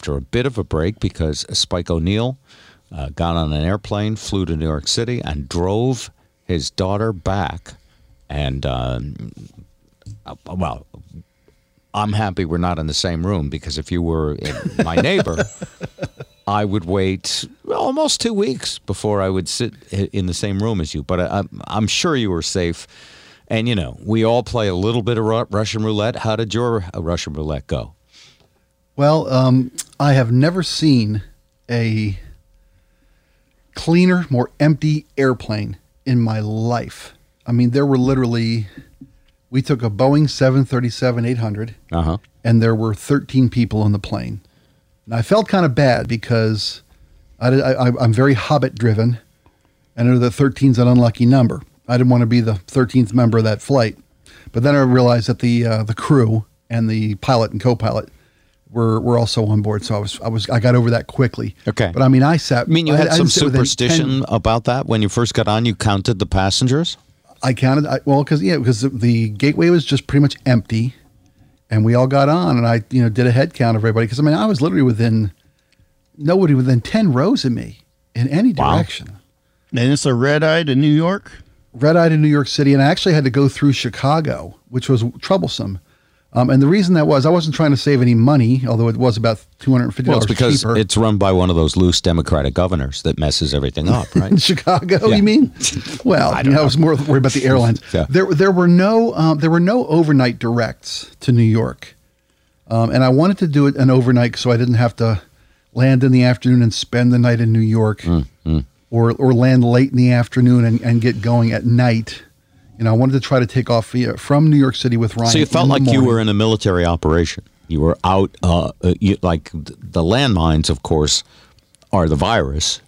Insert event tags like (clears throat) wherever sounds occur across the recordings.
after a bit of a break because Spike O'Neill uh, got on an airplane, flew to New York City, and drove his daughter back, and um, uh, well, I'm happy we're not in the same room because if you were in my (laughs) neighbor, I would wait almost two weeks before I would sit in the same room as you. But I, I'm, I'm sure you were safe. And, you know, we all play a little bit of Russian roulette. How did your uh, Russian roulette go? Well, um, I have never seen a cleaner, more empty airplane in my life. I mean, there were literally, we took a Boeing 737 800, Uh huh. and there were 13 people on the plane. And I felt kind of bad because I, I, I'm very hobbit driven, and I know that 13 is an unlucky number. I didn't want to be the 13th member of that flight. But then I realized that the uh, the crew and the pilot and co-pilot were were also on board. So I was I was I got over that quickly. Okay. But I mean, I sat. I mean, you had I some didn't sit within 10 superstition about that when you first got on. You counted the passengers. I counted. I, well, because yeah, because the gateway was just pretty much empty, and we all got on, and I you know did a head count of everybody. Because I mean, I was literally within nobody within ten rows of me in any Wow. direction. And it's a red eye to New York. Red eye to New York City, and I actually had to go through Chicago, which was troublesome. Um, and the reason that was, I wasn't trying to save any money, although it was about two hundred and fifty Well, dollars it's because cheaper it's run by one of those loose Democratic governors that messes everything up, (laughs) right? in? Chicago. Yeah. You mean? (laughs) Well, I, don't I was more worried about the (laughs) airlines. Yeah. There, there were no, um, there were no overnight directs to New York, um, and I wanted to do it an overnight so I didn't have to land in the afternoon and spend the night in New York, Mm, or or land late in the afternoon and, and get going at night. Know, I wanted to try to take off from New York City with Ryan. So you felt like you were in a military operation. You were out, uh, uh, you, like the landmines, of course, are the virus,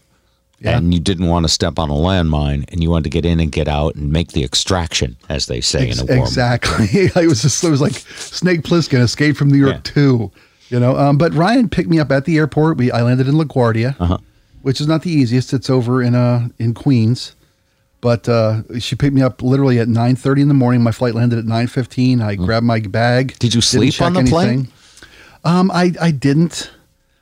Yeah. and you didn't want to step on a landmine, and you wanted to get in and get out and make the extraction, as they say Ex- in a war. exactly. (laughs) it was just, it was like Snake Plissken, Escape from New York Yeah. too. You know, um, but Ryan picked me up at the airport. We I landed in LaGuardia, Uh-huh. which is not the easiest. It's over in uh in Queens. But uh, she picked me up literally at nine thirty in the morning. My flight landed at nine fifteen. I grabbed my bag. Did you sleep on the plane? Um, I I didn't.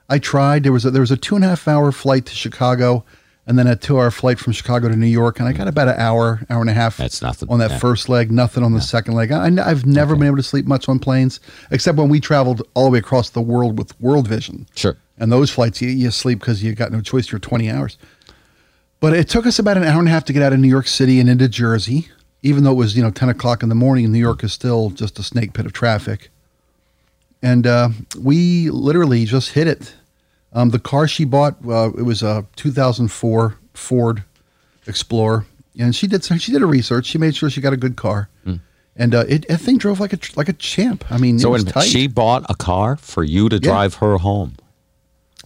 I tried. There was a, there was a two and a half hour flight to Chicago, and then a two hour flight from Chicago to New York, and I got about an hour, hour and a half. That's nothing. on that Yeah. first leg. Nothing on the second leg. I, I've never been able to sleep much on planes, except when we traveled all the way across the world with World Vision. Sure. And those flights, you, you sleep because you got no choice. You're 20 hours. But it took us about an hour and a half to get out of New York City and into Jersey, even though it was you know 10 o'clock in the morning. and New York is still just a snake pit of traffic. And uh, we literally just hit it. Um, the car she bought, uh, it was a 2004 Ford Explorer, and she did she did a research. She made sure she got a good car, and uh, it, that thing drove like a like a champ. I mean, So it was tight. she bought a car for you to drive her home.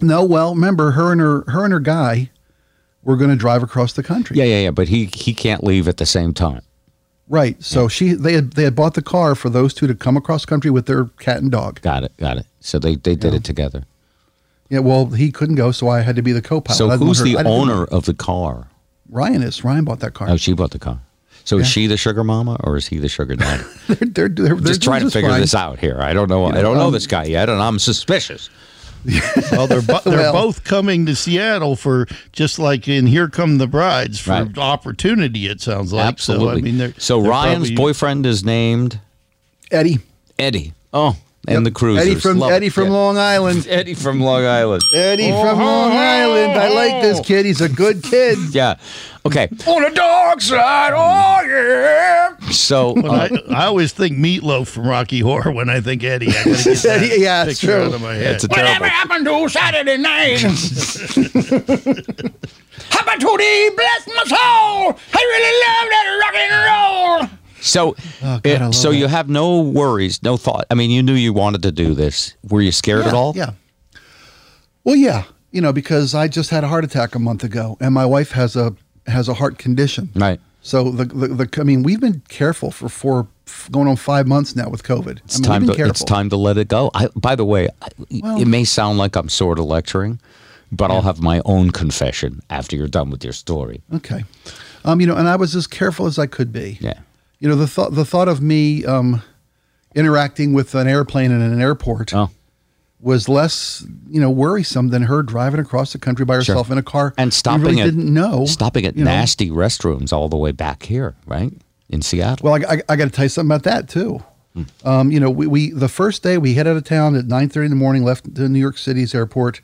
no, well, remember her and her her and her guy were going to drive across the country. Yeah, yeah, yeah. But he he can't leave at the same time. Right. So she they had they had bought the car for those two to come across country with their cat and dog. Got it, got it. So they they did it together. Yeah. Well, he couldn't go, so I had to be the co-pilot. So who's the I owner of the car? Ryan is. Ryan bought that car. Oh, she bought the car. So is she the sugar mama or is he the sugar daddy? (laughs) they're, they're, they're, just trying to figure fine. this out here. I don't know. I know, don't know um, this guy yet, and I'm suspicious. Well, they're bo- they're Well- both coming to Seattle for just like in Here Come the Brides for Right. opportunity. It sounds like Absolutely. So I mean, they're, so they're Ryan's probably- boyfriend is named Eddie. Eddie. Oh, and Yep. the cruisers. Eddie from Love it. Eddie from Yeah. Long Island. (laughs) Eddie from Long Island. Eddie from Long Island. I like this kid. He's a good kid. (laughs) Yeah. Okay. On the dark side, oh yeah. So (laughs) When uh, I, I always think Meatloaf from Rocky Horror when I think Eddie. I get that Eddie, yeah, it's picture true. out of my head. it's a terrible. happened to Saturday night? happened to the bless my soul. I really love that rock and roll. So, Oh, God, I uh, so that. you have no worries, no thought. I mean, you knew you wanted to do this. Were you scared yeah, at all? Yeah. Well, yeah. You know, because I just had a heart attack a month ago, and my wife has a has a heart condition. Right. So the, the the I mean, we've been careful for four, going on five months now with COVID. It's I mean, time to it's time to let it go. I, by the way, Well- it may sound like I'm sort of lecturing, but I'll have my own confession after you're done with your story. Okay. Um, you know, and I was as careful as I could be. Yeah. You know, the thought the thought of me um, interacting with an airplane in an airport Oh. was less, you know, worrisome than her driving across the country by herself in a car and stopping really at didn't know stopping at you know. nasty restrooms all the way back here, right in Seattle. Well, I, I, I got to tell you something about that too. Hmm. Um, you know, we, we the first day we head out of town at nine thirty in the morning, left to New York City's airport,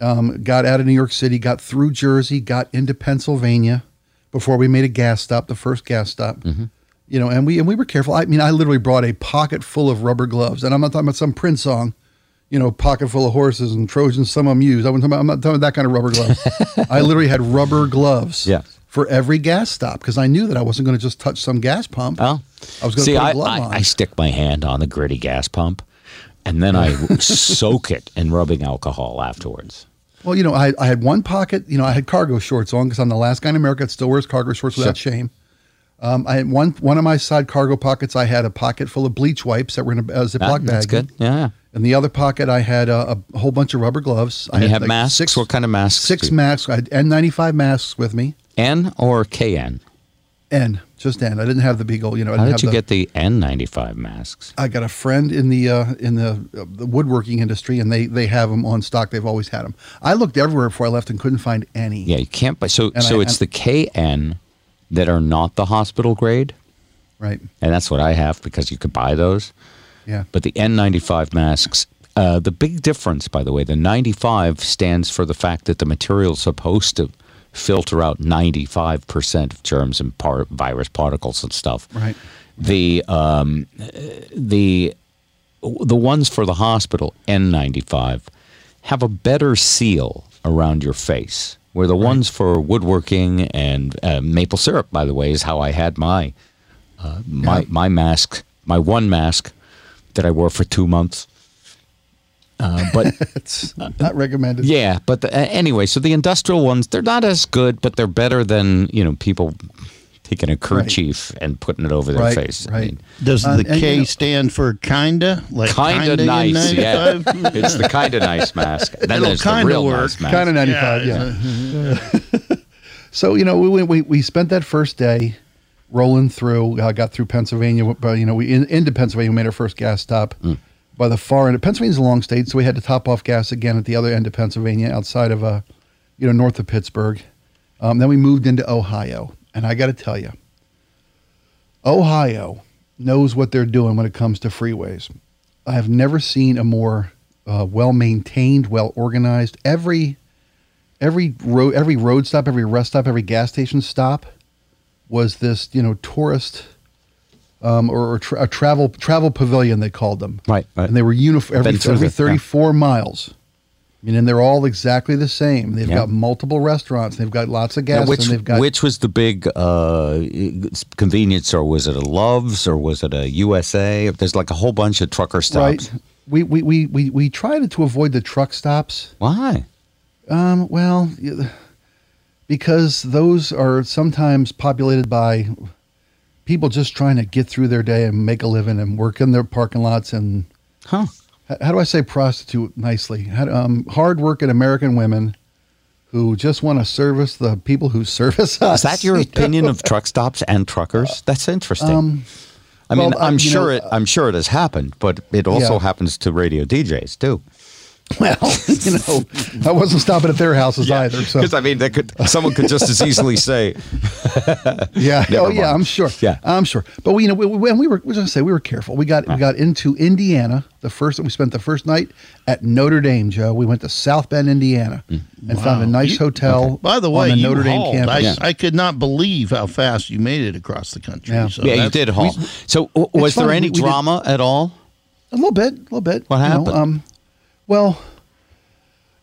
um, got out of New York City, got through Jersey, got into Pennsylvania before we made a gas stop, the first gas stop. Mm-hmm. You know, and we and we were careful. I mean, I literally brought a pocket full of rubber gloves, and I'm not talking about some Prince song. You know, pocket full of horses and Trojans, some of them used. I wasn't talking about, I'm not talking about that kind of rubber gloves. (laughs) I literally had rubber gloves Yeah. for every gas stop because I knew that I wasn't going to just touch some gas pump. Oh, I was gonna see. put a glove I, on. I stick my hand on the gritty gas pump, and then I (laughs) soak it in rubbing alcohol afterwards. Well, you know, I, I had one pocket. You know, I had cargo shorts on because I'm the last guy in America that still wears cargo shorts without shame. Um, I had one one of my side cargo pockets. I had a pocket full of bleach wipes that were in a, a Ziploc Ah, bag. that's good. Yeah. In the other pocket, I had a, a whole bunch of rubber gloves. I And you had have like masks. Six, what kind of masks? six masks. I had N95 masks with me. N or KN? N, just N. I didn't have the beagle. You know, I How did you have get the N95 masks? I got a friend in the uh, in the uh, the woodworking industry, and they they have them on stock. They've always had them. I looked everywhere before I left and couldn't find any. Yeah, you can't buy. So, And so I- it's the KN that are not the hospital grade, Right. and that's what I have because you could buy those. Yeah. But the N95 masks, uh, the big difference, by the way, the 95 stands for the fact that the material's supposed to filter out 95% of germs and par- virus particles and stuff. Right. The um, the the ones for the hospital N95 have a better seal around your face. Where the ones for woodworking and uh, maple syrup, by the way, is how I had my uh, my Yeah. my mask, my one mask that I wore for two months. Uh, but (laughs) It's not recommended. yeah, but the, uh, anyway, so the industrial ones they're not as good, but they're better than you know people taking a kerchief and putting it over their Right, face. I mean, Does Uh, the and, K you know- stand for kinda? Like kind of kinda nice. Yeah, it's the kind of nice mask. Then It'll there's the kinda real work. nice mask. Kind of 95, yeah. (laughs) so, you know, we, went, we we spent that first day rolling through, uh, got through Pennsylvania, but, you know, we in, into Pennsylvania, we made our first gas stop by the far end. Of Pennsylvania's a long state, so we had to top off gas again at the other end of Pennsylvania, outside of, uh, you know, north of Pittsburgh. Um, then we moved into Ohio. And I got to tell you, Ohio knows what they're doing when it comes to freeways. I have never seen a more uh, well maintained, well organized. Every every road, every road stop, every rest stop, every gas station stop was this you know tourist um, or, or tra- a travel travel pavilion they called them. Right, right. And they were uniform every, every the- yeah. 34 miles. I mean, and they're all exactly the same. They've Yeah. got multiple restaurants. They've got lots of Now, gas, which and they've got which was the big uh, convenience store? Was it a Love's or was it a USA? There's like a whole bunch of trucker stops. right. We, we, we, we, we tried to avoid the truck stops. Why? Um, well, because those are sometimes populated by people just trying to get through their day and make a living and work in their parking lots and Huh? How do I say prostitute nicely? How, um, hardworking American women who just want to service the people who service us. Is that your (laughs) opinion of truck stops and truckers? That's interesting. I mean, Um, well, uh, I'm sure know, it. I'm sure it has happened, but it also Yeah. happens to radio DJs too. Well, (laughs) you know, I wasn't stopping at their houses either. So Because I mean, they could. Someone could just as easily say, (laughs) Yeah. Never oh, yeah. I'm sure. Yeah. I'm sure. But we, you know, we, we, and we were, we was gonna say we were careful. We got, we got into Indiana. The first, we spent the first night at Notre Dame. Joe, we went to South Bend, Indiana, Mm. and found a nice You- hotel. By the way, on the you Notre Dame hauled. campus. I, Yeah. I could not believe how fast you made it across the country. Yeah. So "Yeah, you that's- did haul." So, w- was there funny, any we- we did- drama at all? A little bit, a little bit. What you know, happened? um, well,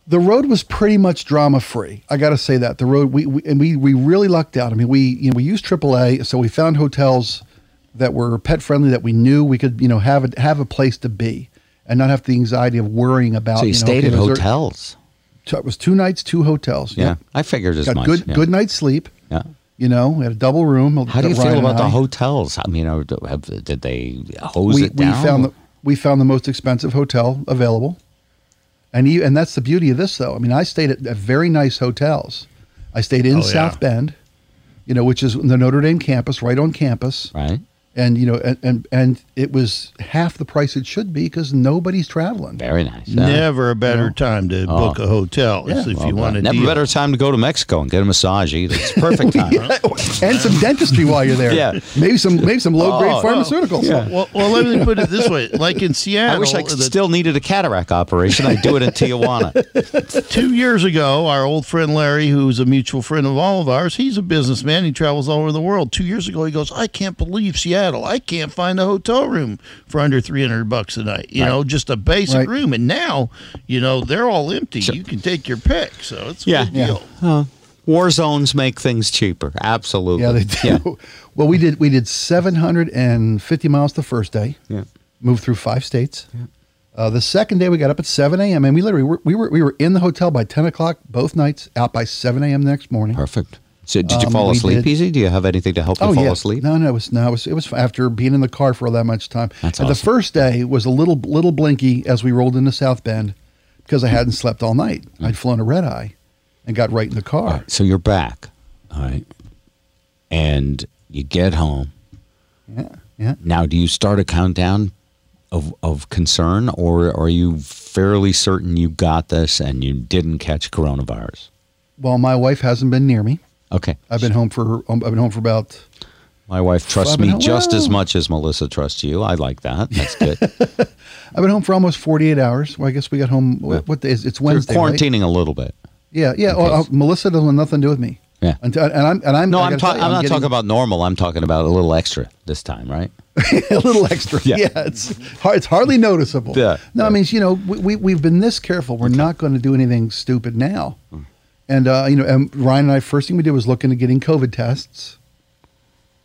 the road was pretty much drama free. I got to say that the road we, we and we we really lucked out. I mean, we you know we used AAA, so we found hotels that were pet friendly that we knew we could you know have a have a place to be and not have the anxiety of worrying about. So you, know, stayed okay, at there- hotels. it was two nights, two hotels. Yeah, Yep. I figured as got much. good yeah. good night's sleep. Yeah. You know, we had a double room. How do you Ryan feel about the hotels? I mean, have, did they hose we, it we found the we found the most expensive hotel available, and you, and that's the beauty of this though. I mean, I stayed at, at very nice hotels. I stayed in Oh, yeah. South Bend, you know, which is the Notre Dame campus, right on campus. right. And you know, and and, and it was half the price it should be because nobody's traveling. Very nice. Yeah. Never a better time to Oh. book a hotel Yeah. if Well, you want to never deal. better time to go to Mexico and get a massage. Either. It's perfect (laughs) time. and some dentistry while you're there. Yeah. maybe some maybe some low grade Oh, pharmaceuticals. yeah. Well, well, let me put it this way: like in Seattle, I wish I the- still needed a cataract operation. I'd do it in Tijuana. (laughs) two years ago, our old friend Larry, who's a mutual friend of all of ours, he's a businessman. He travels all over the world. Two years ago, he goes, "I can't believe Seattle. I can't find a hotel room for under three hundred bucks a night. You Right. know, just a basic Right. room. And now, you know, they're all empty. You can take your pick. So it's a Yeah. good Yeah. deal. War zones make things cheaper. Absolutely. Yeah, they do. (laughs) Well, we did we did 750 miles the first day. Yeah. Moved through five states. Uh, the second day we got up at 7 a.m. and we literally were, we were we were in the hotel by 10 o'clock both nights. Out by 7 a.m. the next morning. Perfect. So, did you Um, fall asleep did- easy? Do you have anything to help you Oh fall yeah. asleep? No, no, it was no, it was it was after being in the car for all that much time. That's and the first day was a little little blinky as we rolled into South Bend because I hadn't slept all night. Mm. I'd flown a red eye and got right in the car. Right, so you're back. All right. And you get home. Yeah, yeah. Now, do you start a countdown of, of concern, or are you fairly certain you got this and you didn't catch coronavirus? Well, my wife hasn't been near me. Okay. I've been home for um, I've been home for about My wife trusts me home- just as much as Melissa trusts you. I like that. (laughs) That's good. I've been home for almost 48 hours. Well, I guess we got home. What, what day is it's You're Wednesday? right? quarantining a little bit. Yeah, yeah. Oh, oh. Melissa doesn't have nothing to do with me. Yeah. Until, and I'm and I'm. No, I'm, ta- you, I'm not getting talking about normal. I'm talking about a little extra this time, right? (laughs) a little extra. (laughs) Yeah. Yeah, it's hard, it's hardly noticeable. Yeah, No, I mean you know we, we we've been this careful. We're not going to do anything stupid now. Hmm. And uh, you know, and Ryan and I first thing we did was look into getting COVID tests.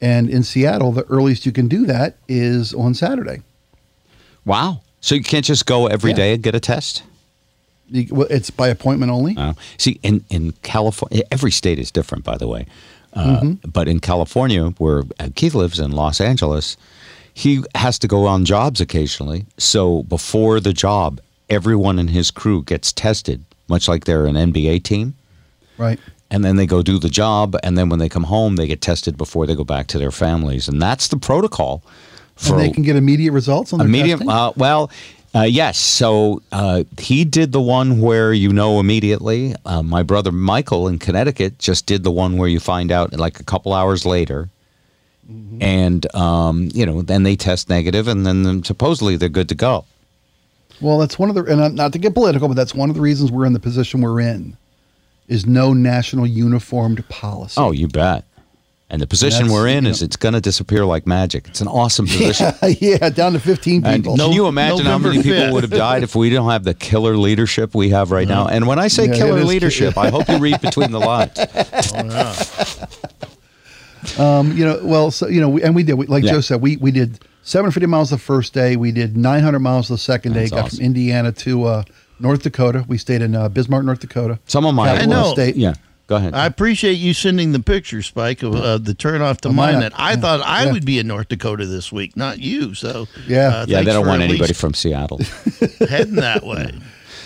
And in Seattle, the earliest you can do that is on Saturday. Wow. So you can't just go every Yeah. day and get a test? You, well, it's by appointment only. Uh, see, in, in California, every state is different, by the way. Uh, But in California, where uh, Keith lives in Los Angeles, he has to go on jobs occasionally. So before the job, everyone in his crew gets tested, much like they're an NBA team. Right. And then they go do the job. And then when they come home, they get tested before they go back to their families. And that's the protocol for and they can get immediate results on their immediate. Uh, well, uh, yes. So uh, he did the one where you know immediately. Uh, my brother Michael in Connecticut just did the one where you find out like a couple hours later. Mm-hmm. And um, you know, then they test negative, and then supposedly they're good to go. Well, that's one of the, and not to get political, but that's one of the reasons we're in the position we're in, is no national uniformed policy. Oh, you bet. And the position That's, we're in you is know- it's going to disappear like magic. It's an awesome position. (laughs) yeah, down to 15 And people. can you imagine how many November people would have died if we don't have the killer leadership we have right now? And when I say Yeah, killer leadership, I hope you read between the lines. (laughs) Um, you know, well, so you know, we, and we did. We, like Yeah. Joe said, we we did 750 miles the first day. We did 900 miles the second day. That's Got awesome. from Indiana to uh, North Dakota. We stayed in uh, Bismarck, North Dakota. Some of my I know. State. Yeah, go ahead. I appreciate you sending the picture, Spike, of uh, the turn off to Oh, mine, mine. That I yeah, thought I yeah. would be in North Dakota this week, not you. So Yeah. uh, yeah, they don't want anybody from Seattle. (laughs) heading that way. Well,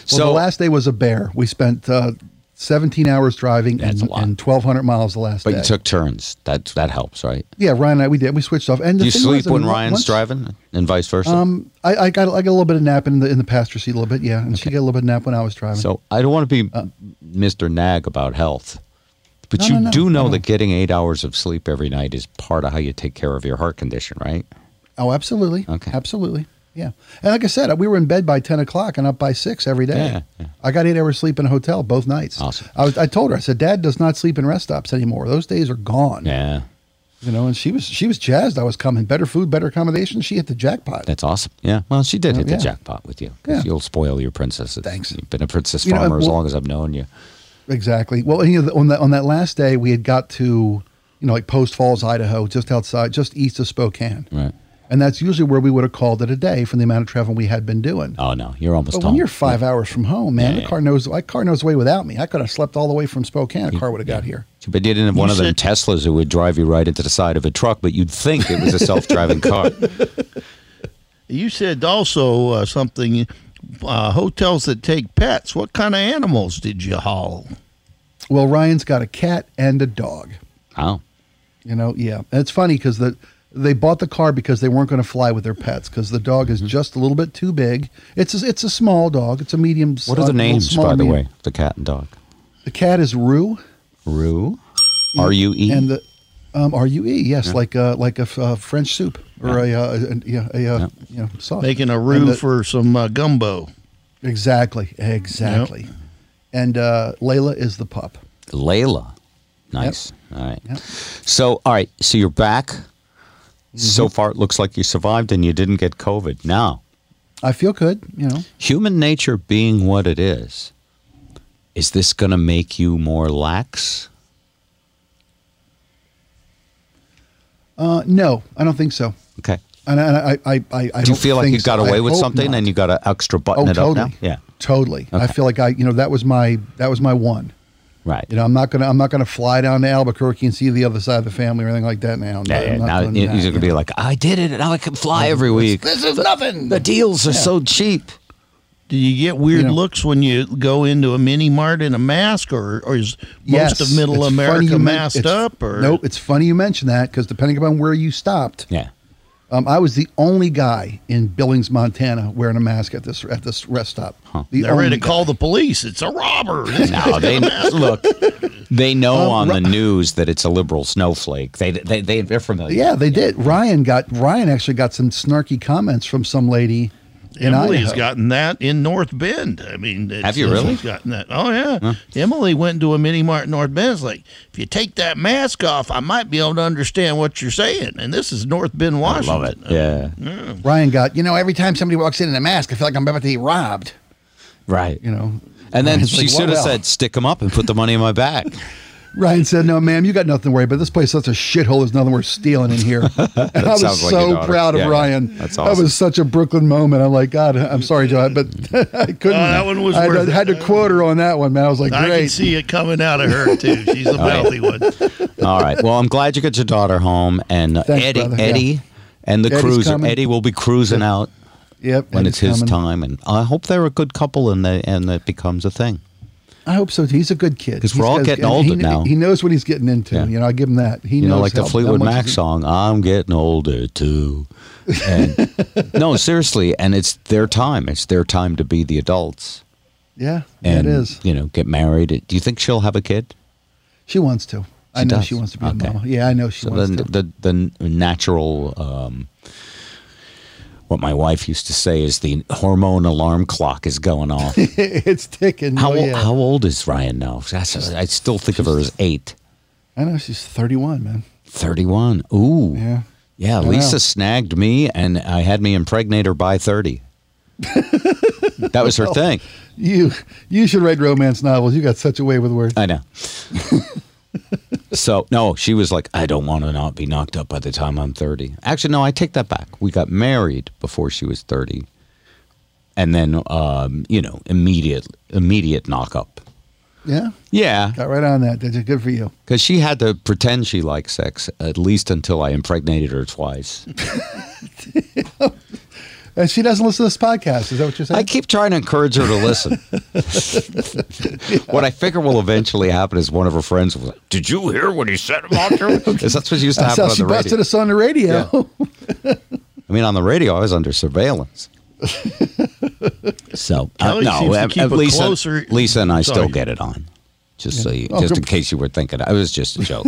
so the last day was a bear. We spent uh, 17 hours driving and, and 1,200 miles the last but day. you took turns. That that helps, right? yeah, Ryan and I, we did. We switched off. And Do you sleep was, I when mean, Ryan's once- driving, and vice versa? Um, I, I got I got a little bit of nap in the in the passenger seat a little bit, yeah, and she got a little bit of nap when I was driving. so I don't want to be Mr. Nag about health, but Uh, No, you no, no, do know no. that getting eight hours of sleep every night is part of how you take care of your heart condition, right? oh, absolutely, Okay. absolutely, yeah. And like I said, we were in bed by ten o'clock and up by six every day. Yeah, yeah. I got eight hours sleep in a hotel both nights. Awesome. I, was, I told her, I said, Dad does not sleep in rest stops anymore. Those days are gone. Yeah, You know, and she was she was jazzed. I was coming. Better food, better accommodation. She hit the jackpot. that's awesome. Yeah, well, she did hit yeah. the jackpot with you because Yeah. you'll spoil your princesses. Thanks. You've been a princess You know, farmer as long as I've known you. Exactly. Well, you know, on that on that last day, we had got to, you know, like Post Falls, Idaho, just outside, just east of Spokane, Right. And that's usually where we would have called it a day from the amount of travel we had been doing. Oh no, you're almost But home. when you're five hours from home, man, Yeah, the yeah. car knows. My car knows the way without me. I could have slept all the way from Spokane. A car would have got here. But you didn't have one You of them said- Teslas who would drive you right into the side of a truck, but you'd think it was a self-driving car. (laughs) You said also uh, something. Uh, hotels that take pets. What kind of animals did you haul? Well, Ryan's got a cat and a dog. Oh, You know, yeah. And it's funny because the They bought the car because they weren't going to fly with their pets because the dog Mm-hmm. is just a little bit too big. It's a, it's a small dog. It's a medium. What are uh, the names, smaller by the medium. way? The cat and dog. The cat is Rue, Rue. R U E. and the um, R U E. Yes, like a like a f- uh, French soup or a, uh, a, yeah, a, uh, you know sauce. Making a And roux the- for some uh, gumbo. exactly, exactly. And uh, Layla is the pup. Layla. Nice. All right. Yep. So, all right. So you're back. So far, it looks like you survived and you didn't get COVID. Now, I feel good. You know, human nature being what it is, is this going to make you more lax? uh, no, I don't think so. Okay. And I, I, I, I, Do you feel like you got so. Away with something not. and you got to extra button oh, it totally. up now? Yeah. totally. I feel like I, you know, that was my that was my one. Right. You know, I'm not gonna I'm not gonna fly down to Albuquerque and see the other side of the family or anything like that now. yeah, yeah. I'm not Now doing you're that, going to you be like, I did it. and Now I can fly every week. this is nothing. The deals are so cheap. Do you get weird You know. looks when you go into a mini mart in a mask, or, or is most Yes, of Middle it's funny America you men- masked it's- up? Or nope? It's funny you mention that because depending upon where you stopped, Yeah. Um, I was the only guy in Billings, Montana, wearing a mask at this at this rest stop. The They're ready only to call the police. It's a robber. No, they (laughs) look. They know Um, on the news that it's a liberal snowflake. They they they they're familiar. Yeah, they did. Ryan got Ryan actually got some snarky comments from some lady in Emily has Idaho. gotten that in North Bend. I mean, it's- Have you really? Gotten that. Oh yeah. Emily went to a mini mart in North Bend. It's like, if you take that mask off, I might be able to understand what you're saying. And this is North Bend, I Washington. love it. Yeah. Ryan got you know every time somebody walks in in a mask, I feel like I'm about to get robbed. Right. You know. And then Ryan's she like, should have well, said, "Stick them up and put the money in my bag." (laughs) Ryan said, "No, ma'am, you got nothing to worry about. This place is such a shithole. There's nothing worth stealing in here." (laughs) And I was sounds like so proud of Yeah, Ryan. that's awesome. That was such a Brooklyn moment. I'm like, God, I'm sorry, Joe, but (laughs) I couldn't. Oh, that one was I had, worth to, it. had to quote her on that one, man. I was like, I can see it coming out of her too. She's a mouthy (laughs) wealthy one. All right. Well, I'm glad you got your daughter home, and uh, Thanks, Eddie, brother. Yeah. Eddie, and the Eddie's cruiser. coming. Eddie will be cruising out Yep. when Eddie's it's his coming. time, and I hope they're a good couple, and they, and it becomes a thing. I hope so. He's a good kid. 'Cause we're all getting older he, now. He knows what he's getting into. Yeah. You know, I give him that. He You knows know, like the how- Fleetwood Mac song, "I'm getting older too." And (laughs) no, seriously, and it's their time. It's their time to be the adults. Yeah, and it is. you know get married. Do you think she'll have a kid? She wants to. I know does? she wants to be Okay. a mama. Yeah, I know she So wants the, to. the the natural, um, what my wife used to say is the hormone alarm clock is going off. (laughs) it's ticking. how oh, old, yeah. how old is Ryan now? I still think of her as eight. I know she's 31, man. 31. Ooh. Yeah. Yeah. Lisa snagged me and I had me impregnate her by 30. (laughs) that was her thing. You you should write romance novels. You got such a way with words. I know. (laughs) so, no, she was like, I don't want to not be knocked up by the time I'm 30. Actually, no, I take that back. We got married before she was 30. And then, um, you know, immediate, immediate knock up. Yeah, Yeah, got right on that. That's good for you. because she had to pretend she liked sex at least until I impregnated her twice. (laughs) And she doesn't listen to this podcast. Is that what you're saying? I keep trying to encourage her to listen. (laughs) (laughs) what I figure will eventually happen is one of her friends will like, Did you hear what he said about (laughs) you? Because that's what used to That's happen how on she the busted radio. us on the radio. I mean, on the radio, I was under surveillance. so, uh, no, seems to uh, keep uh, Lisa, closer- Lisa and I still get it on. Just so you, Oh, just in case you were thinking, it was just a joke.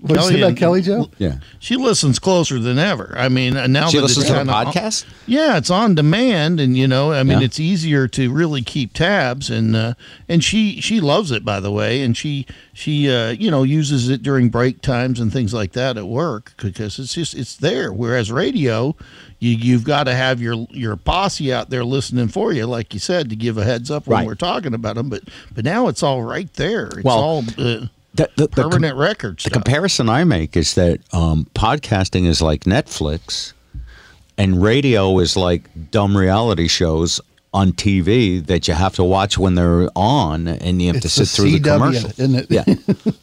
What you say Kelly about and- Kelly Joe? Yeah. She listens closer than ever. I mean, uh, now She that listens it's to the kinda- podcast? Yeah, it's on demand, and you know, I mean, Yeah. it's easier to really keep tabs, and uh, and she she loves it, by the way, and she she uh, you know uses it during break times and things like that at work because it's just it's there. Whereas radio, you you've got to have your your posse out there listening for you, like you said, to give a heads up when Right. we're talking about them. But but now it's all right there. It's Well, all uh, The, the, the com- permanent records. The comparison I make is that um, podcasting is like Netflix, and radio is like dumb reality shows on TV that you have to watch when they're on, and you have It's to the sit through the CW, commercials. isn't it? Yeah,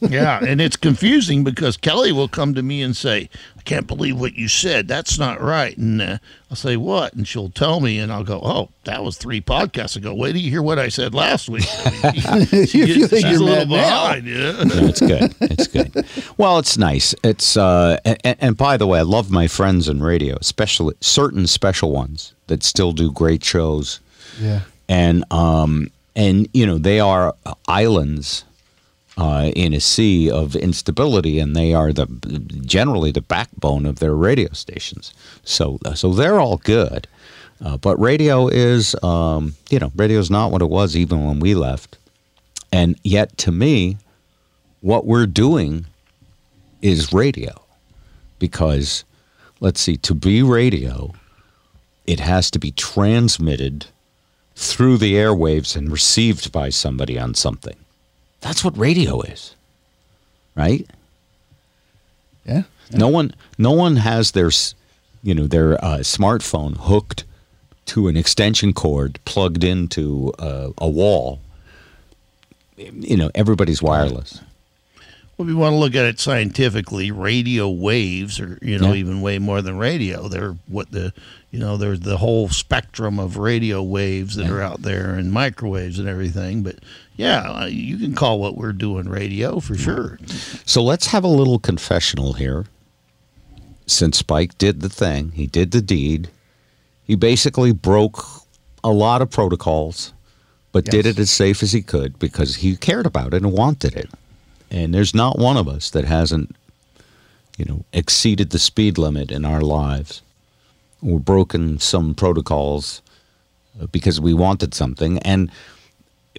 (laughs) yeah, and it's confusing because Kelly will come to me and say, "I can't believe what you said. That's not right. And uh, I'll say, what? And she'll tell me, and I'll go, oh, that was three podcasts ago. Wait till you hear what I said last week. I mean, she- (laughs) she You gets- think she's you're a little mad behind. Yeah. (laughs) No, it's good. It's good. Well, it's nice. It's uh, and, and by the way, I love my friends in radio, especially certain special ones that still do great shows, Yeah. and um, and you know they are islands uh, in a sea of instability, and they are the generally the backbone of their radio stations. So so they're all good, uh, but radio is um, you know radio is not what it was even when we left, and yet to me what we're doing is radio because let's see to be radio it has to be transmitted through the airwaves and received by somebody on something that's what radio is right Yeah. no one no one has their you know their uh, smartphone hooked to an extension cord plugged into uh, a wall you know everybody's wireless Well, if you want to look at it scientifically, radio waves are, you know, Yeah. even way more than radio. They're what the, you know, there's the whole spectrum of radio waves that are out there and microwaves and everything. But yeah, you can call what we're doing radio for sure. So let's have a little confessional here. Since Spike did the thing, he did the deed. He basically broke a lot of protocols, but did it as safe as he could because he cared about it and wanted it. And there's not one of us that hasn't, you know, exceeded the speed limit in our lives or broken some protocols uh, because we wanted something. And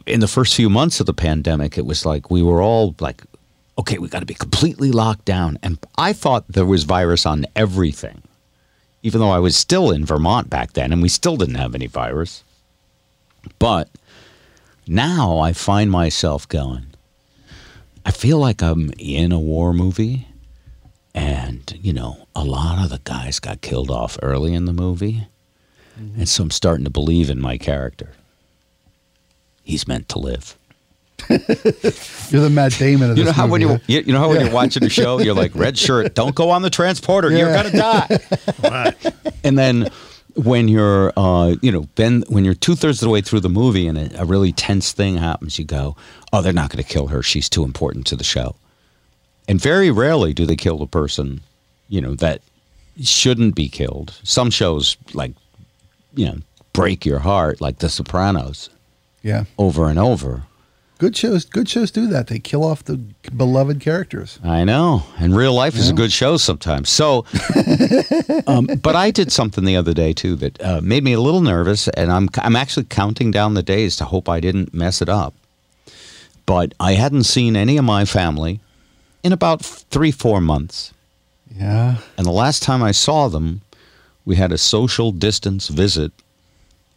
in the first few months of the pandemic, it was like we were all like, okay, we got to be completely locked down. And I thought there was virus on everything, even though I was still in Vermont back then and we still didn't have any virus. But now I find myself going, I feel like I'm in a war movie. And, you know, a lot of the guys got killed off early in the movie. And so I'm starting to believe in my character. He's meant to live. (laughs) You're the Matt Damon of You this know how when movie, you huh? you you know how when you're watching a show, you're like red shirt, don't go on the transporter, you're gonna die. (laughs) Right. And then when you're uh, you know then when you're two thirds of the way through the movie and a, a really tense thing happens, you go, oh, they're not going to kill her. She's too important to the show. And very rarely do they kill the person, you know, that shouldn't be killed. Some shows like you know break your heart, like The Sopranos, Yeah. over and over. Good shows. Good shows do that. They kill off the beloved characters. I know. And real life is a good show sometimes. So, (laughs) um, but I did something the other day too that uh, made me a little nervous, and I'm I'm actually counting down the days to hope I didn't mess it up. But I hadn't seen any of my family in about three four months, Yeah. and the last time I saw them, we had a social distance visit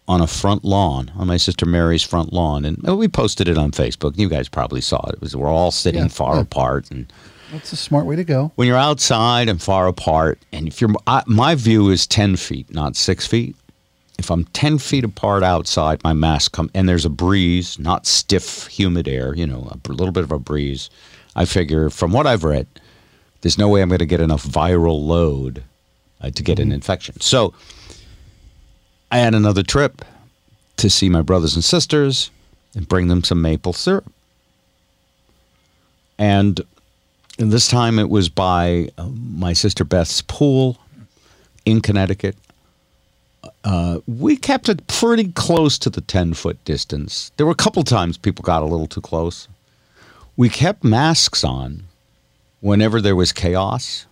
on a front lawn on my sister Mary's front lawn, and uh, we posted it on Facebook. You guys probably saw it. It was we're all sitting Yeah, far yeah. apart and That's a smart way to go. when you're outside and far apart, and if you're, I, my view is 10 feet, not six feet. If I'm 10 feet apart outside, my mask come, and there's a breeze, not stiff, humid air, you know, a little bit of a breeze. I figure, from what I've read, there's no way I'm going to get enough viral load uh, to get an infection. So I had another trip to see my brothers and sisters and bring them some maple syrup. And and this time it was by uh, my sister Beth's pool in Connecticut. Uh, we kept it pretty close to the 10 foot distance. There were a couple times people got a little too close. We kept masks on whenever there was chaos,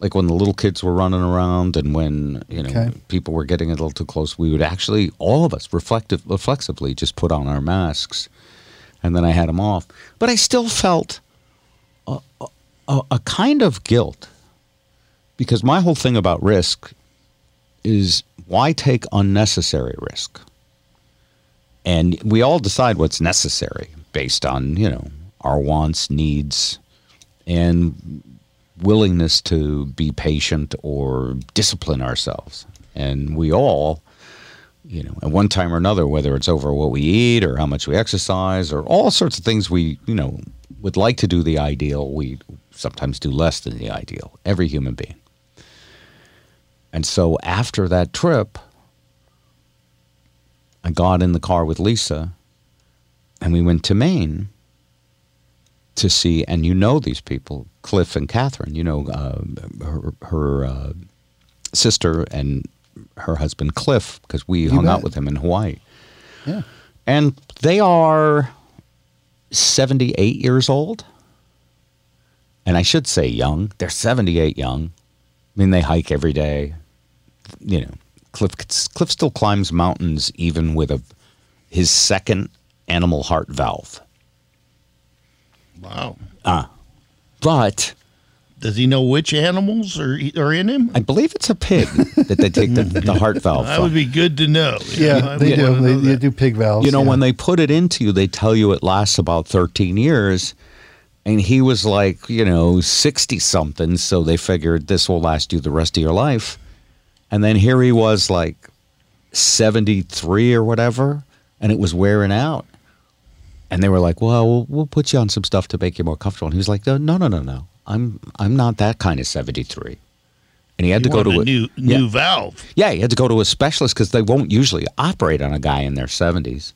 like when the little kids were running around and when, you know, Okay. people were getting a little too close. We would actually, all of us, reflective, reflexively just put on our masks and then I had them off. But I still felt a, a kind of guilt because my whole thing about risk is why take unnecessary risk? And we all decide what's necessary based on, you know, our wants, needs, and willingness to be patient or discipline ourselves. And we all, you know, at one time or another, whether it's over what we eat or how much we exercise or all sorts of things we, you know, would like to do the ideal, we sometimes do less than the ideal. Every human being. And so after that trip, I got in the car with Lisa and we went to Maine to see, and you know these people, Cliff and Catherine, you know, uh, her, her uh, sister and her husband Cliff, because we You hung out with him in Hawaii. Yeah. And they are 78 years old. And I should say young. They're 78 young. I mean, they hike every day. You know, Cliff Cliff still climbs mountains even with a his second animal heart valve. Wow. Ah. But Does he know which animals are are in him? I believe it's a pig that they take the, (laughs) the heart valve That from. would be good to know. You know, Yeah, I they would do. They, know they do pig valves. You know, yeah. when they put it into you, they tell you it lasts about 13 years. And he was like, you know, 60 something. So they figured this will last you the rest of your life. And then here he was like 73 or whatever. And it was wearing out. And they were like, well, we'll, we'll put you on some stuff to make you more comfortable. And he was like, no, no, no, no. I'm, I'm not that kind of 73. And he had You to go to a a new yeah. new valve. Yeah, he had to go to a specialist because they won't usually operate on a guy in their 70s.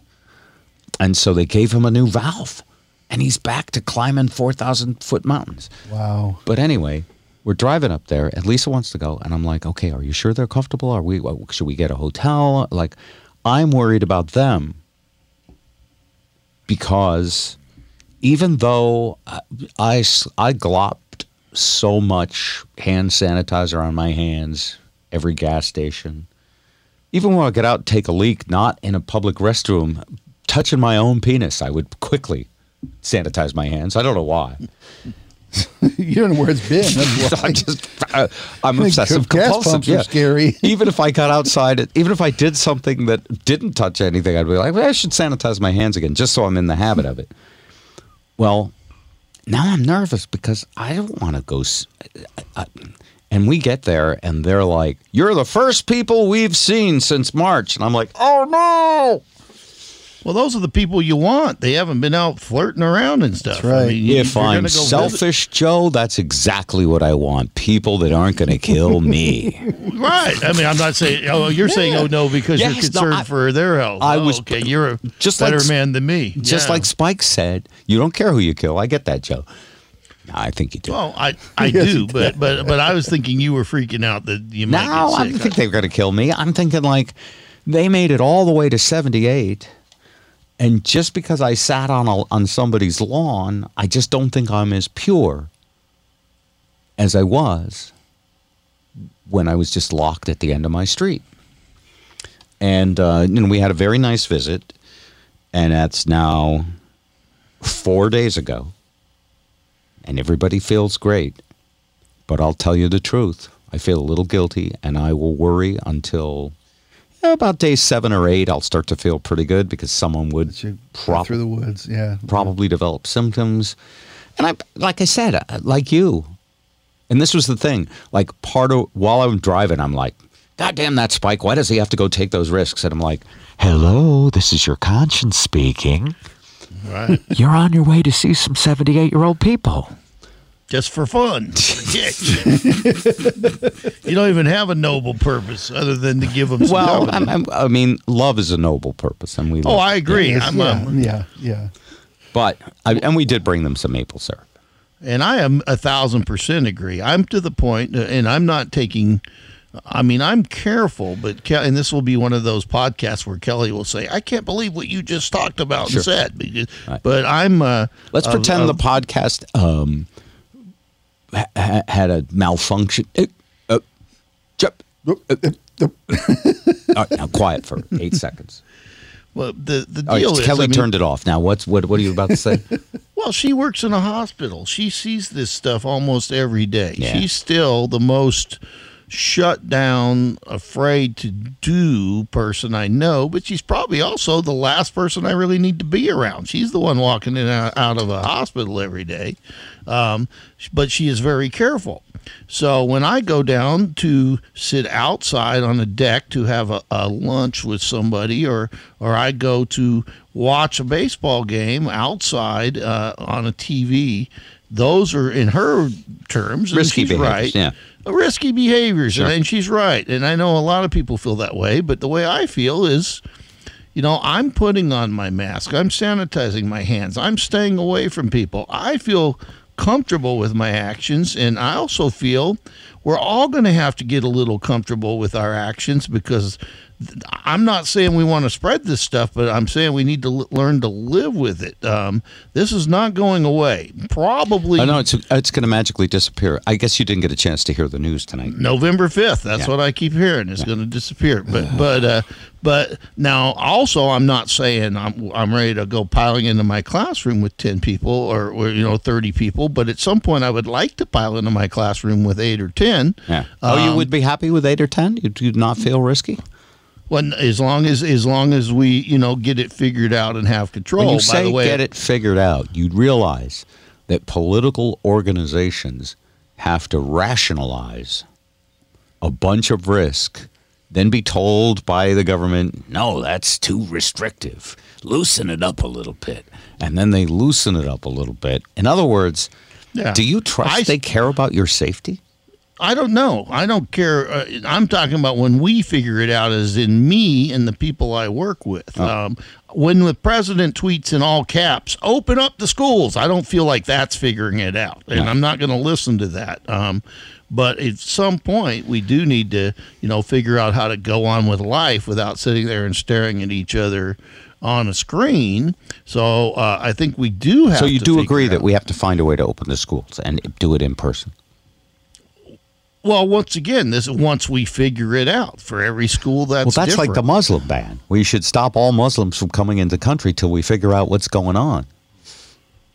And so they gave him a new valve. And he's back to climbing 4,000 foot mountains. wow. But anyway, we're driving up there, and Lisa wants to go. And I'm like, okay, are you sure they're comfortable? Are we, should we get a hotel? Like, I'm worried about them because even though uh, I I glopped so much hand sanitizer on my hands every gas station, even when I get out and take a leak, not in a public restroom, touching my own penis, I would quickly sanitize my hands. I don't know why. (laughs) you don't know where it's been. That's (laughs) why. I just, I, I'm think obsessive compulsive. yeah. scary. (laughs) even if I got outside, even if I did something that didn't touch anything, I'd be like, well, I should sanitize my hands again, just so I'm in the habit of it. Well, now I'm nervous because I don't want to go. s- I- And we get there, and they're like, "You're the first people we've seen since March," and I'm like, "Oh no!" Well, those are the people you want. They haven't been out flirting around and stuff. That's right. you- If you're I'm gonna visit- selfish, Joe, that's exactly what I want. People that aren't going to kill me. (laughs) right? I mean, I'm not saying. Oh, you're saying, oh no, because Yes, you're no, concerned I- for their health. I Oh, was- okay. You're a just better like- man than me. Just Yeah. like Spike said, you don't care who you kill. I get that, Joe. No, I think you do. Well, I I (laughs) Yes, do, he but but but I was thinking you were freaking out that you might no, get I don't think they're going to kill me. I'm thinking like they made it all the way to 78. And just because I sat on a, on somebody's lawn, I just don't think I'm as pure as I was when I was just locked at the end of my street. And uh, know, we had a very nice visit, and that's now four days ago, and everybody feels great. But I'll tell you the truth. I feel a little guilty, and I will worry until about day seven or eight. I'll start to feel pretty good because someone would That you go prob- through the woods. Yeah. probably develop symptoms. And I, like I said, uh, like you, and this was the thing. Like part of while I'm driving, I'm like, God damn that Spike! Why does he have to go take those risks? And I'm like, Hello, this is your conscience speaking. right. You're on your way to see some 78 year old people. Just for fun. (laughs) (laughs) You don't even have a noble purpose other than to give them. Some Well. I'm, I'm, I mean, love is a noble purpose, and we. oh, love- I agree. Yes, I'm, yeah, um, yeah, yeah. But I, and we did bring them some maple syrup. And I am a thousand percent agree. I'm to the point, uh, and I'm not taking. I mean, I'm careful, but Ke- and this will be one of those podcasts where Kelly will say, "I can't believe what you just talked about Sure. and said." Because, Right. But I'm. Uh, Let's of- pretend of- the podcast um, ha- ha- had a malfunction. Uh, uh, jump. (laughs) Uh, All right, now quiet for (laughs) eight seconds. Well, the the All right, deal is, Kelly I mean, turned it off. Now, what's what? What are you about to say? (laughs) Well, she works in a hospital. She sees this stuff almost every day. Yeah. She's still the most shut down, afraid to do person I know, but she's probably also the last person I really need to be around. She's the one walking in out- out of a hospital every day. Um, but she is very careful. So when I go down to sit outside on a deck to have a, a lunch with somebody, or or I go to watch a baseball game outside uh, on a TV. Those are, in her terms, Risky behaviors, right. yeah. Risky behaviors, Sure. and, she's right. And I know a lot of people feel that way, but the way I feel is, you know, I'm putting on my mask. I'm sanitizing my hands. I'm staying away from people. I feel comfortable with my actions. And I also feel we're all going to have to get a little comfortable with our actions because I'm not saying we want to spread this stuff, but I'm saying we need to l- learn to live with it. Um, this is not going away. Probably I know it's it's going to magically disappear. I guess you didn't get a chance to hear the news tonight. November fifth. That's Yeah. what I keep hearing. It's going to disappear. But (sighs) but uh, but now also I'm not saying I'm I'm ready to go piling into my classroom with ten people or, or you know thirty people. But at some point I would like to pile into my classroom with eight or ten. Yeah. Oh, you Um, would be happy with eight or ten? You do not feel risky? When as long as as long as we you know get it figured out and have control. When you say way, get it figured out, you realize that political organizations have to rationalize a bunch of risk, then be told by the government, no, that's too restrictive. Loosen it up a little bit. And then they loosen it up a little bit. In other words, Yeah. do you trust I- they care about your safety? I don't know. I don't care. Uh, I'm talking about when we figure it out, as in me and the people I work with. Um, when the president tweets in all caps, "Open up the schools," I don't feel like that's figuring it out, and No. I'm not going to listen to that. Um, but at some point, we do need to, you know, figure out how to go on with life without sitting there and staring at each other on a screen. So uh, I think we do have. So you do agree that we have to find a way to open the schools and do it in person? Well, once again, this once we figure it out for every school that's well, that's like the. Muslim ban. We should stop all Muslims from coming into the country till we figure out what's going on.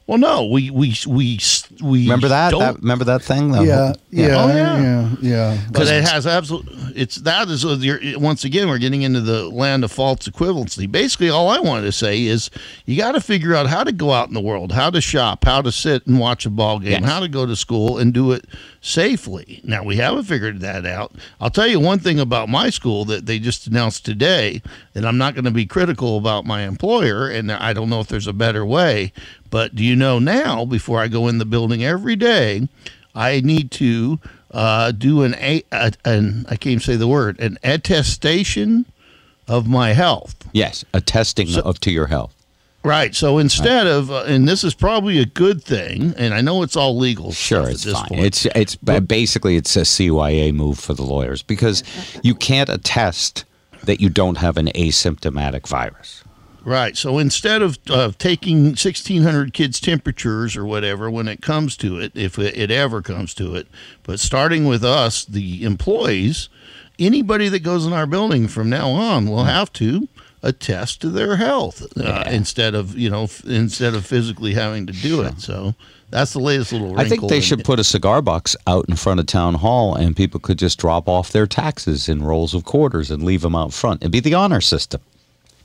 Well, no, we we we we Remember that? that remember that thing? though. Yeah, whole- yeah, Oh, yeah, yeah. yeah, but it has absolute. It's that is uh, you're, once again we're getting into the land of false equivalency. Basically, all I wanted to say is you got to figure out how to go out in the world, how to shop, how to sit and watch a ball game, Yes. how to go to school and do it safely. Now we haven't figured that out. I'll tell you one thing about my school that they just announced today, and I'm not going to be critical about my employer, and I don't know if there's a better way. But do you know now, before I go in the building every day, I need to uh, do an, a, an I can't even say the word, an attestation of my health. Yes, a testing So- of to your health. Right. So instead of, uh, and this is probably a good thing, and I know it's all legal. Sure, it's at this fine. point. It's it's ba- basically it's a CYA move for the lawyers because you can't attest that you don't have an asymptomatic virus. Right. So instead of uh, taking 1,600 kids' temperatures or whatever when it comes to it, if it, it ever comes to it, but starting with us, the employees, anybody that goes in our building from now on will have to attest to their health uh, Yeah. instead of you know f- instead of physically having to do it. So that's the latest little. Wrinkle I think they should put a cigar box out in front of town hall, and people could just drop off their taxes in rolls of quarters and leave them out front. It'd be the honor system.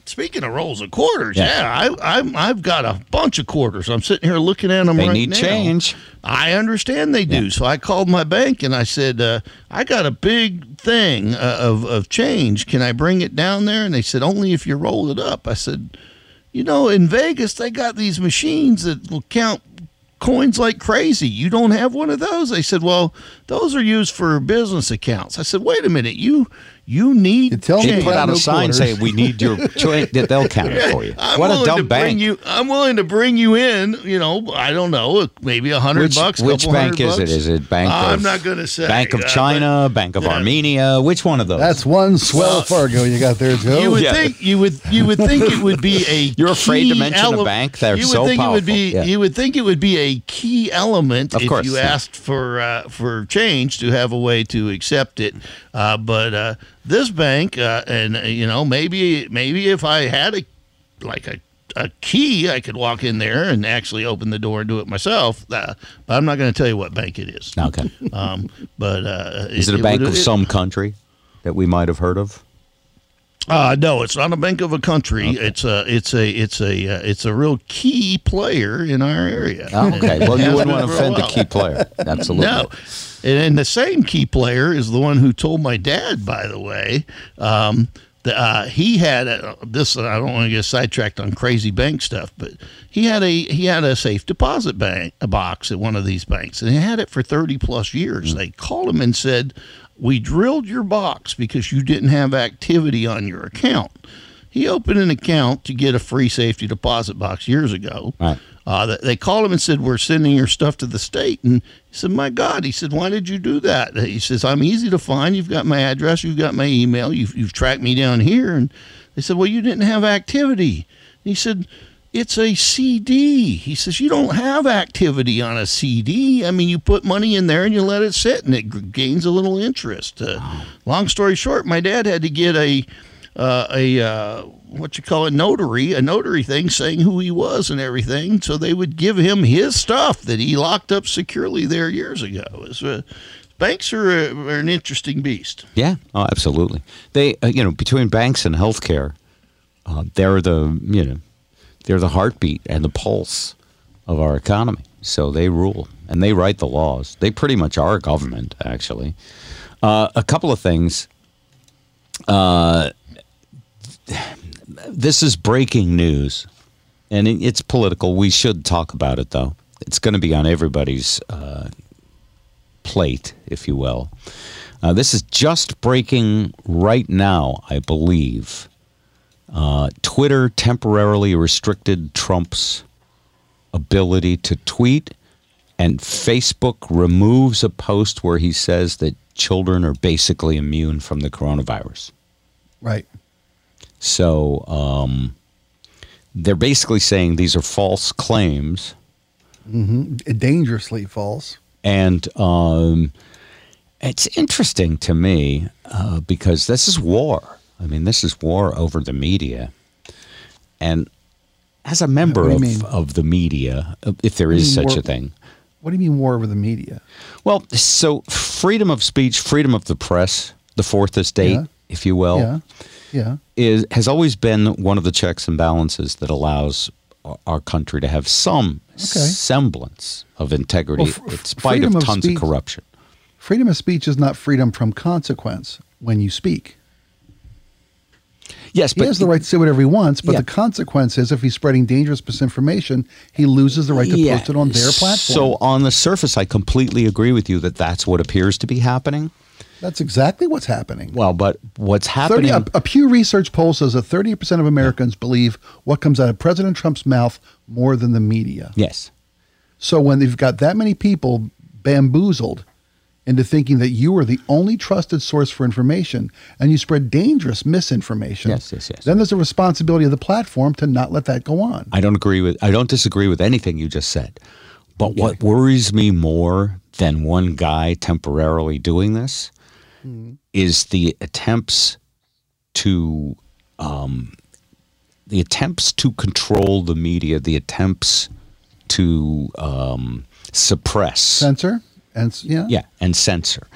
Speaking of rolls of quarters, Yeah. yeah, I, I'm, I've got a bunch of quarters. I'm sitting here looking at them They right need now. change. I understand they do. Yeah. So I called my bank and I said, uh, I got a big thing uh, of, of change. Can I bring it down there? And they said, only if you roll it up. I said, you know, in Vegas, they got these machines that will count coins like crazy. You don't have one of those? They said, well, those are used for business accounts. I said, wait a minute. You you need You tell me change. put out no a sign quarters. saying we need your (laughs) joint that they'll count it for you. I'm what a willing to dumb bring bank. you. I'm willing to bring you in. You know, I don't know, maybe a hundred bucks. which bank is it? bucks. Is it Bank I'm not going to say. Bank of uh, but China, Bank of Yeah. Armenia? Which one of those? That's one swell Well, Fargo you got there, Joe. You would Yeah. think you would you would think it would be a. (laughs) You're afraid to key mention a bank? They're you would so think it would be. Yeah. You would think it would be a key element Of if course, you yeah. asked for uh, for change to have a way to accept it. Uh, but uh, this bank, uh, and uh, you know, maybe maybe if I had a like a a key, I could walk in there and actually open the door and do it myself. Uh, but I'm not going to tell you what bank it is. okay. Um, but uh, Is it a bank would- of some country that we might have heard of? Uh, no, it's not a bank of a country. It's a it's a it's a uh, it's a real key player in our area. Oh, okay. (laughs) Well, you wouldn't want to for a the key player. Absolutely. No, and, and the same key player is the one who told my dad, by the way, um, the, uh, he had a, this. I don't want to get sidetracked on crazy bank stuff, but he had a he had a safe deposit bank a box at one of these banks, and he had it for thirty plus years. They called him and said, "We drilled your box because you didn't have activity on your account." He opened an account to get a free safety deposit box years ago. Right. Uh, they called him and said, "We're sending your stuff to the state." And he said, "My God!" He said, "Why did you do that?" He says, "I'm easy to find. You've got my address. You've got my email. You've you've tracked me down here." And they said, "Well, you didn't have activity." And he said, "It's a CD." He says, "You don't have activity on a CD. I mean, you put money in there and you let it sit, and it gains a little interest." Uh, long story short, my dad had to get a uh, a uh, what you call a notary, a notary thing saying who he was and everything, so they would give him his stuff that he locked up securely there years ago. It's, uh, banks are, a, are an interesting beast. Yeah, oh, absolutely. They, uh, you know, between banks and healthcare, uh, they're the, you know, they're the heartbeat and the pulse of our economy. So they rule and they write the laws. They pretty much are government, actually. Uh, a couple of things. Uh, this is breaking news, and it, it's political. We should talk about it, though. It's going to be on everybody's uh, plate, if you will. Uh, this is just breaking right now, I believe. Uh, Twitter temporarily restricted Trump's ability to tweet, and Facebook removes a post where he says that children are basically immune from the coronavirus. Right. So um, they're basically saying these are false claims. Dangerously false. And um, it's interesting to me uh, because this is war. I mean, this is war over the media. And as a member of, mean? of the media, if there is such war- a thing, What do you mean war over the media? well, so freedom of speech, freedom of the press, the fourth estate, Yeah. if you will, Yeah. Yeah. is has always been one of the checks and balances that allows our- country to have some semblance of integrity Well, f- in spite of of tons speech- of corruption. Freedom of speech is not freedom from consequence when you speak. Yes, but He has the right to say whatever he wants, but Yeah. the consequence is if he's spreading dangerous misinformation, he loses the right to Yeah. post it on their platform. So on the surface, I completely agree with you that that's what appears to be happening. That's exactly what's happening. Well, but what's 30, happening? a, a Pew Research poll says that 30% of Americans believe what comes out of President Trump's mouth more than the media. yes, So when they've got that many people bamboozled into thinking that you are the only trusted source for information and you spread dangerous misinformation, Yes, yes, yes. then there's a responsibility of the platform to not let that go on. I don't agree with. I don't disagree with anything you just said. But what worries me more than one guy temporarily doing this is the attempts to um, the attempts to control the media, the attempts to um, suppress Censor and yeah, yeah, and censor.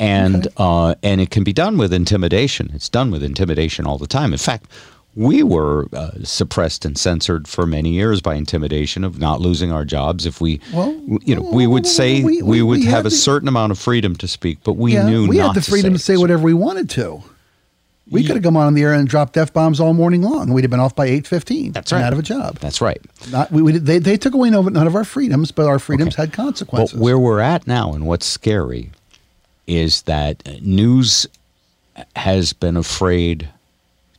And uh, and it can be done with intimidation. It's done with intimidation all the time. In fact, we were uh, suppressed and censored for many years by intimidation of not losing our jobs if we, Well, you know, we would say we, we- we- would we have had a the- certain amount of freedom to speak, but we Yeah, knew we not had the freedom to say whatever we wanted to. We could have come on the air and dropped f bombs all morning long. We'd have been off by eight fifteen. That's right. Out of a job. That's right. Not we, we they they took away no- none of our freedoms, but our freedoms had consequences. But where we're at now and what's scary is that news has been afraid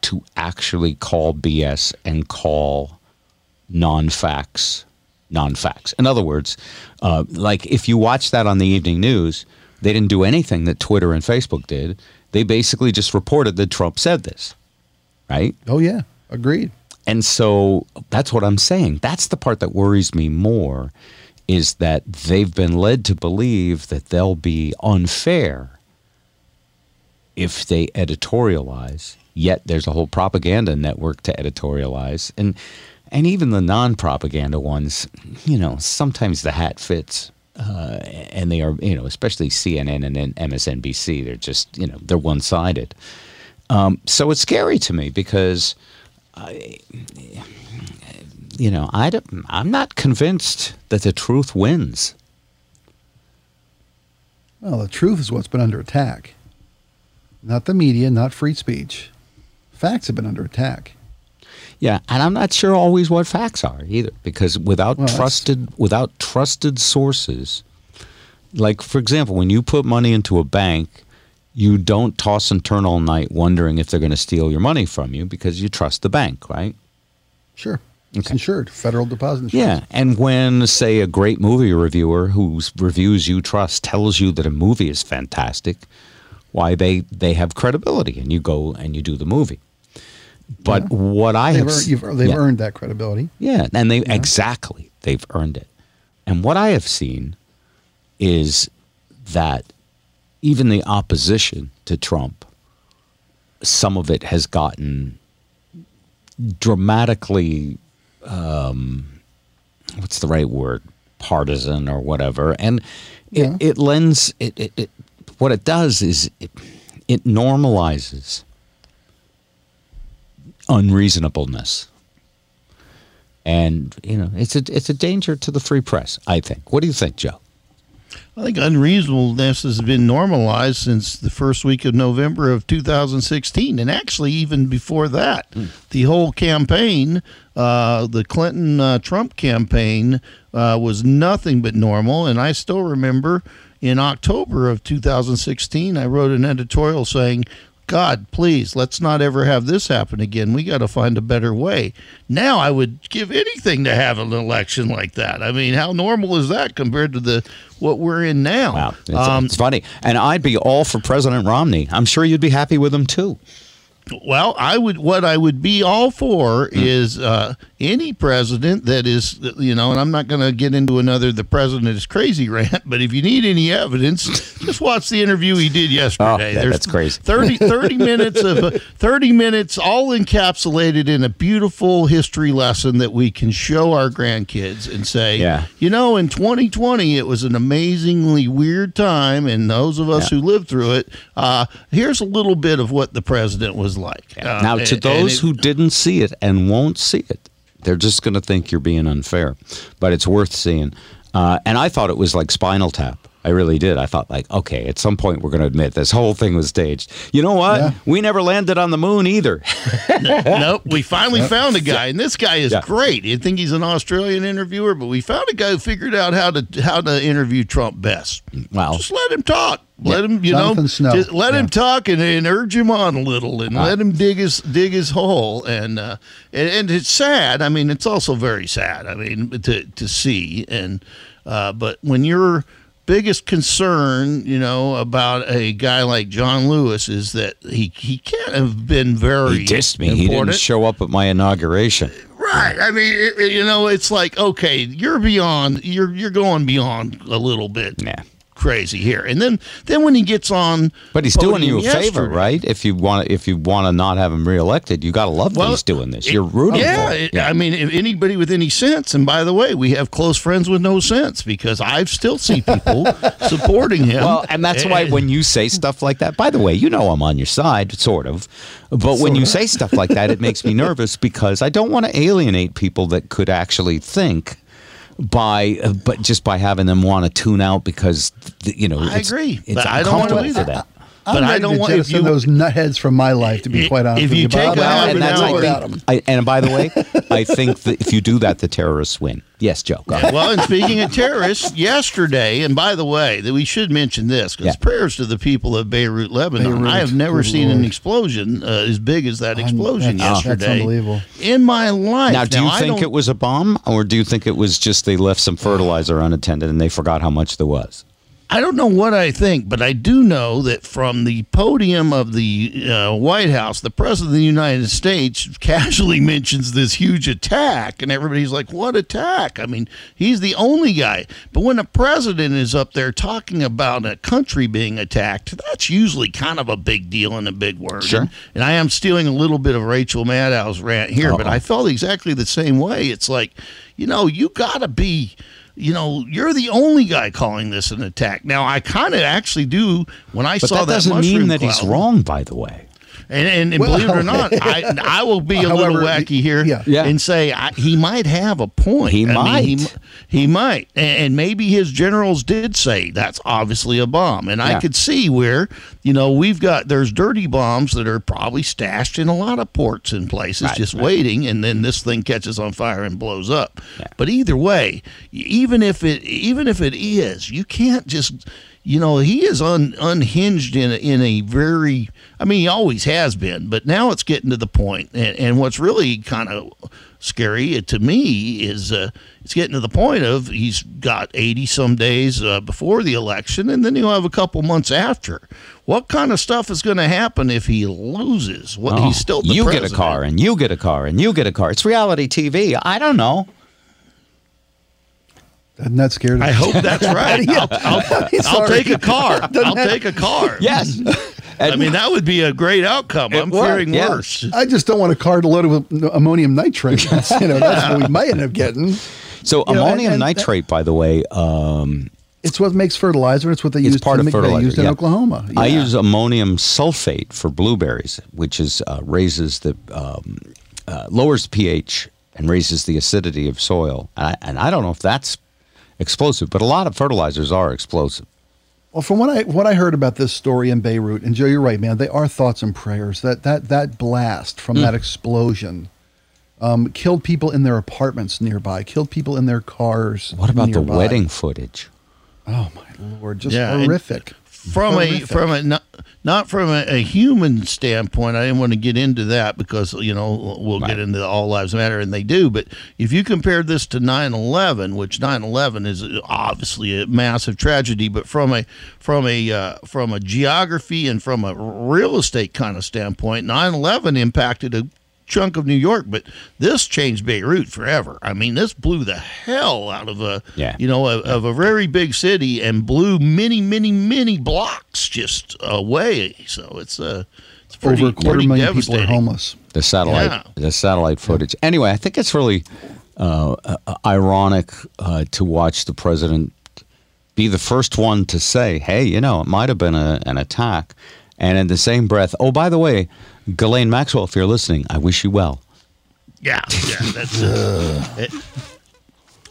to actually call BS and call non facts non facts. In other words, uh, like if you watch that on the evening news, they didn't do anything that Twitter and Facebook did. They basically just reported that Trump said this, right? oh yeah, agreed. And so that's what I'm saying. That's the part that worries me more is that they've been led to believe that they'll be unfair if they editorialize. Yet there's a whole propaganda network to editorialize. And and even the non-propaganda ones, you know, sometimes the hat fits. Uh, and they are, you know, especially CNN and then MSNBC. They're just, you know, they're one-sided. Um, so it's scary to me because I, you know, I don't, I'm not convinced that the truth wins. Well, the truth is what's been under attack. Not the media, not free speech. facts have been under attack. Yeah, and I'm not sure always what facts are either, because without Well, trusted without trusted sources, like for example, when you put money into a bank, you don't toss and turn all night wondering if they're going to steal your money from you because you trust the bank, right? Sure. It's Okay. insured. Federal deposit insurance. Yeah, and when say a great movie reviewer whose reviews you trust tells you that a movie is fantastic, why they they have credibility, and you go and you do the movie. But what I they've have earned, earned they've yeah. earned that credibility. Yeah, and they exactly they've earned it. And what I have seen is that even the opposition to Trump, some of it has gotten dramatically, um, what's the right word, partisan or whatever, and it, Yeah. it lends it, it, it. What it does is it, it normalizes unreasonableness and you know it's a it's a danger to the free press. I think. What do you think, Joe? I think unreasonableness has been normalized since the first week of November of 2016, and actually even before that, the whole campaign, uh, the Clinton uh, Trump campaign, uh, was nothing but normal. And I still remember in October of 2016, I wrote an editorial saying. God, please, let's not ever have this happen again. We got to find a better way. Now, I would give anything to have an election like that. I mean, how normal is that compared to the what we're in now? Wow, it's, Um, it's funny, and I'd be all for President Romney. I'm sure you'd be happy with him too. Well, I would. What I would be all for is uh, any president that is, you know, and I'm not going to get into another "the president is crazy" (laughs) rant. But if you need any evidence, just watch the interview he did yesterday. Oh, yeah, that's crazy. 30, 30 (laughs) minutes of uh, 30 minutes, all encapsulated in a beautiful history lesson that we can show our grandkids and say, Yeah. you know, in 2020, it was an amazingly weird time, and those of us Yeah. who lived through it, uh, here's a little bit of what the president was like. Uh, now, to and- those and who didn't see it and won't see it, they're just going to think you're being unfair. But it's worth seeing. Uh, and I thought it was like Spinal Tap. I really did. I thought, like, okay, at some point we're going to admit this whole thing was staged. You know what? Yeah. We never landed on the moon either. (laughs) nope, we finally found a guy, and this guy is Yeah. great. You think he's an Australian interviewer, but we found a guy who figured out how to how to interview Trump best. Wow. Just let him talk. Let him, you Jonathan know, Snow. just let him talk and, and urge him on a little, and let him dig his dig his hole. And, uh, and and it's sad. I mean, it's also very sad. I mean, to to see and uh, but when your biggest concern, you know, about a guy like John Lewis is that he he can't have been very He dissed me. He didn't important. show up at my inauguration. Right. I mean, it- you know, it's like okay, you're beyond. You're you're going beyond a little bit Nah. Crazy here. And then then when he gets on, But he's doing you a favor, right? If you want, if you want to not have him reelected, you got to love that he's doing this. it- You're rooting yeah, for it- it. I mean, if anybody with any sense, and by the way, we have close friends with no sense because I still see people (laughs) supporting him. Well, and that's why when you say stuff like that, by the way, you know I'm on your side, sort of. But when you say stuff like that, it makes me nervous because I don't want to alienate people that could actually think by, uh, but just by having them want to tune out because, you know, I agree, It's I don't wanna uncomfortable do that. Them. I'm But I don't to want- if jettison you- those nutheads from my life. To be quite honest if with you you, take Bob. a I half don't an know and that's hour- without. I, and by the way, (laughs) I think that if you do that, the terrorists win. Yes, Joe. Go ahead. well, and speaking of terrorists, yesterday, and by the way, that we should mention this because Yeah. prayers to the people of Beirut, Lebanon. Beirut, I have never good seen an explosion uh, as big as that explosion that's- that's yesterday. unbelievable. In my life. Now, do you I think it was a bomb, or do you think it was just they left some fertilizer unattended and they forgot how much there was? I don't know what I think, but I do know that from the podium of the uh, White House, the President of the United States casually (laughs) mentions this huge attack, and everybody's like, What attack? I mean, he's the only guy. But when a president is up there talking about a country being attacked, that's usually kind of a big deal and a big word. Sure. And, and I am stealing a little bit of Rachel Maddow's rant here, but Uh-oh. I felt exactly the same way. It's like, you know, you got to be you know, you're the only guy calling this an attack. Now, I kind of actually do when I But saw that that doesn't mean that he's wrong, by the way. And, and, and Well, believe it or not, I, I will be a However, little wacky here yeah. Yeah. and say I, he might have a point. He I mean, might. he, he might. And, and maybe his generals did say that's obviously a bomb. And I could see where, you know, we've got, there's dirty bombs that are probably stashed in a lot of ports and places Right, just right. waiting. And then this thing catches on fire and blows up. But either way, even if it, even if it is, you can't just, you know, he is un, unhinged in a, in a very. I mean, he always has been, but now it's getting to the point. And, and what's really kind of scary to me is uh, it's getting to the point of he's got eighty some days uh, before the election, and then he'll have a couple months after. What kind of stuff is going to happen if he loses? What Oh, he's still the you president. get a car and you get a car and you get a car. It's reality TV. I don't know. Doesn't that scare I hope that's right. I'll, I'll, (laughs) I'll take a car. (laughs) I'll take a car. Yes. (laughs) I mean, that would be a great outcome. I'm would, fearing yeah. worse. I just don't want a car loaded with ammonium nitrate. (laughs) That's, you know, that's what we might end up getting. so You know, and- ammonium and that- nitrate, by the way, um, It's what makes fertilizer. It's what they It's used. part in, of they fertilizer, used in yeah. Oklahoma. I use ammonium sulfate for blueberries, which is uh, raises the um, uh, lowers the pH and raises the acidity of soil. And I, and I don't know if that's explosive, but a lot of fertilizers are explosive. Well, from what I what I heard about this story in Beirut, and Joe, you're right, man. They are thoughts and prayers. That that that blast from Hmm. that explosion um, killed people in their apartments nearby, killed people in their cars. What about nearby. the wedding footage? Oh my lord, just Yeah, and- horrific. From a from a not, not from a, a human standpoint i didn't want to get into that because you know we'll Right. get into all lives matter and they do but if you compare this to 9-11 which 9-11 is obviously a massive tragedy but from a from a uh, from a geography and from a real estate kind of standpoint 9-11 impacted a chunk of New York, but this changed Beirut forever. I mean, this blew the hell out of a Yeah. you know of, of a very big city and blew many, many, many blocks just away. So it's uh, it's pretty, Over a quarter million people are homeless. The satellite, Yeah. the satellite footage. Anyway, I think it's really uh, uh, ironic uh, to watch the president be the first one to say, "Hey, you know, it might have been a, an attack," and in the same breath, "Oh, by the way, Ghislaine Maxwell, if you're listening, I wish you well." Yeah, yeah, that's uh, (sighs) it,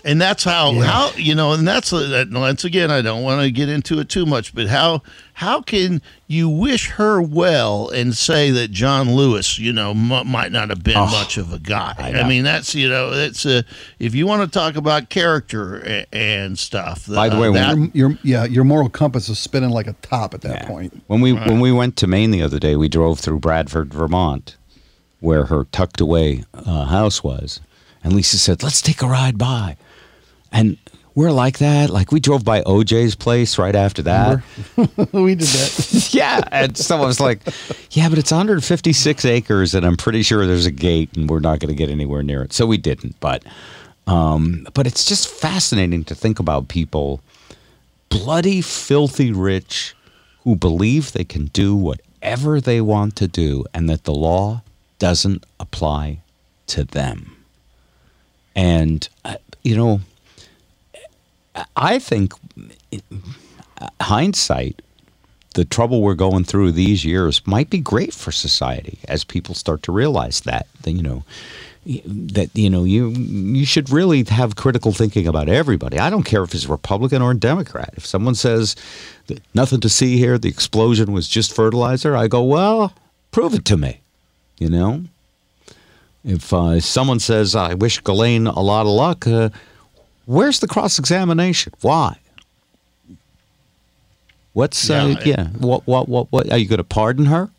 and that's how how you know, and that's uh, that, once again, I don't want to get into it too much, but how how can you wish her well and say that John Lewis, you know, m- might not have been Oh, much of a guy? I I, mean, that's you know, that's uh, if you want to talk about character a, and stuff. By the uh, way, that, Your, your yeah, your moral compass is spinning like a top at that Yeah. point. When we when we went to Maine the other day, we drove through Bradford, Vermont, where her tucked away uh, house was, and Lisa said, "Let's take a ride by," and we're like that. Like we drove by OJ's place right after that. (laughs) we did that. (laughs) yeah, and someone was like, "Yeah, but it's 156 acres, and I'm pretty sure there's a gate, and we're not going to get anywhere near it." So we didn't, but um, but it's just fascinating to think about people bloody, filthy rich who believe they can do whatever they want to do, and that the law doesn't apply to them. And uh, you know, I think hindsight the trouble we're going through these years might be great for society as people start to realize that, that you know that you know you you should really have critical thinking about everybody. I don't care if it's Republican or Democrat. If someone says nothing to see here, the explosion was just fertilizer, I go, well, prove it to me. You know, if uh, someone says I wish Ghislaine a lot of luck, uh, where's the cross examination? Why? What's uh, Yeah, yeah? What what what what? Are you going to pardon her?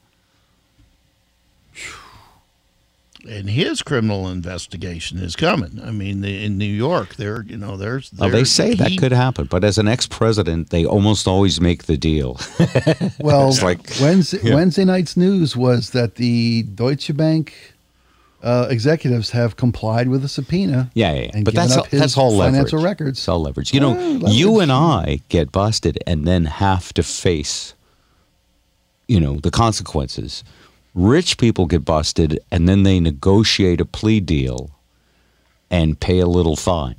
and his criminal investigation is coming. I mean, the, in New York, there, you know, there's. Well, they there- say that could happen, but as an ex-president, they almost always make the deal. (laughs) Well, It's like- Wednesday, yeah. Wednesday night's news was that the Deutsche Bank uh, executives have complied with a subpoena. Yeah, yeah, yeah. and but given that's up all, his that's all leverage. financial records. It's all leverage. You know, Yeah, you and I get busted and then have to face, you know, the consequences. Rich people get busted and then they negotiate a plea deal and pay a little fine.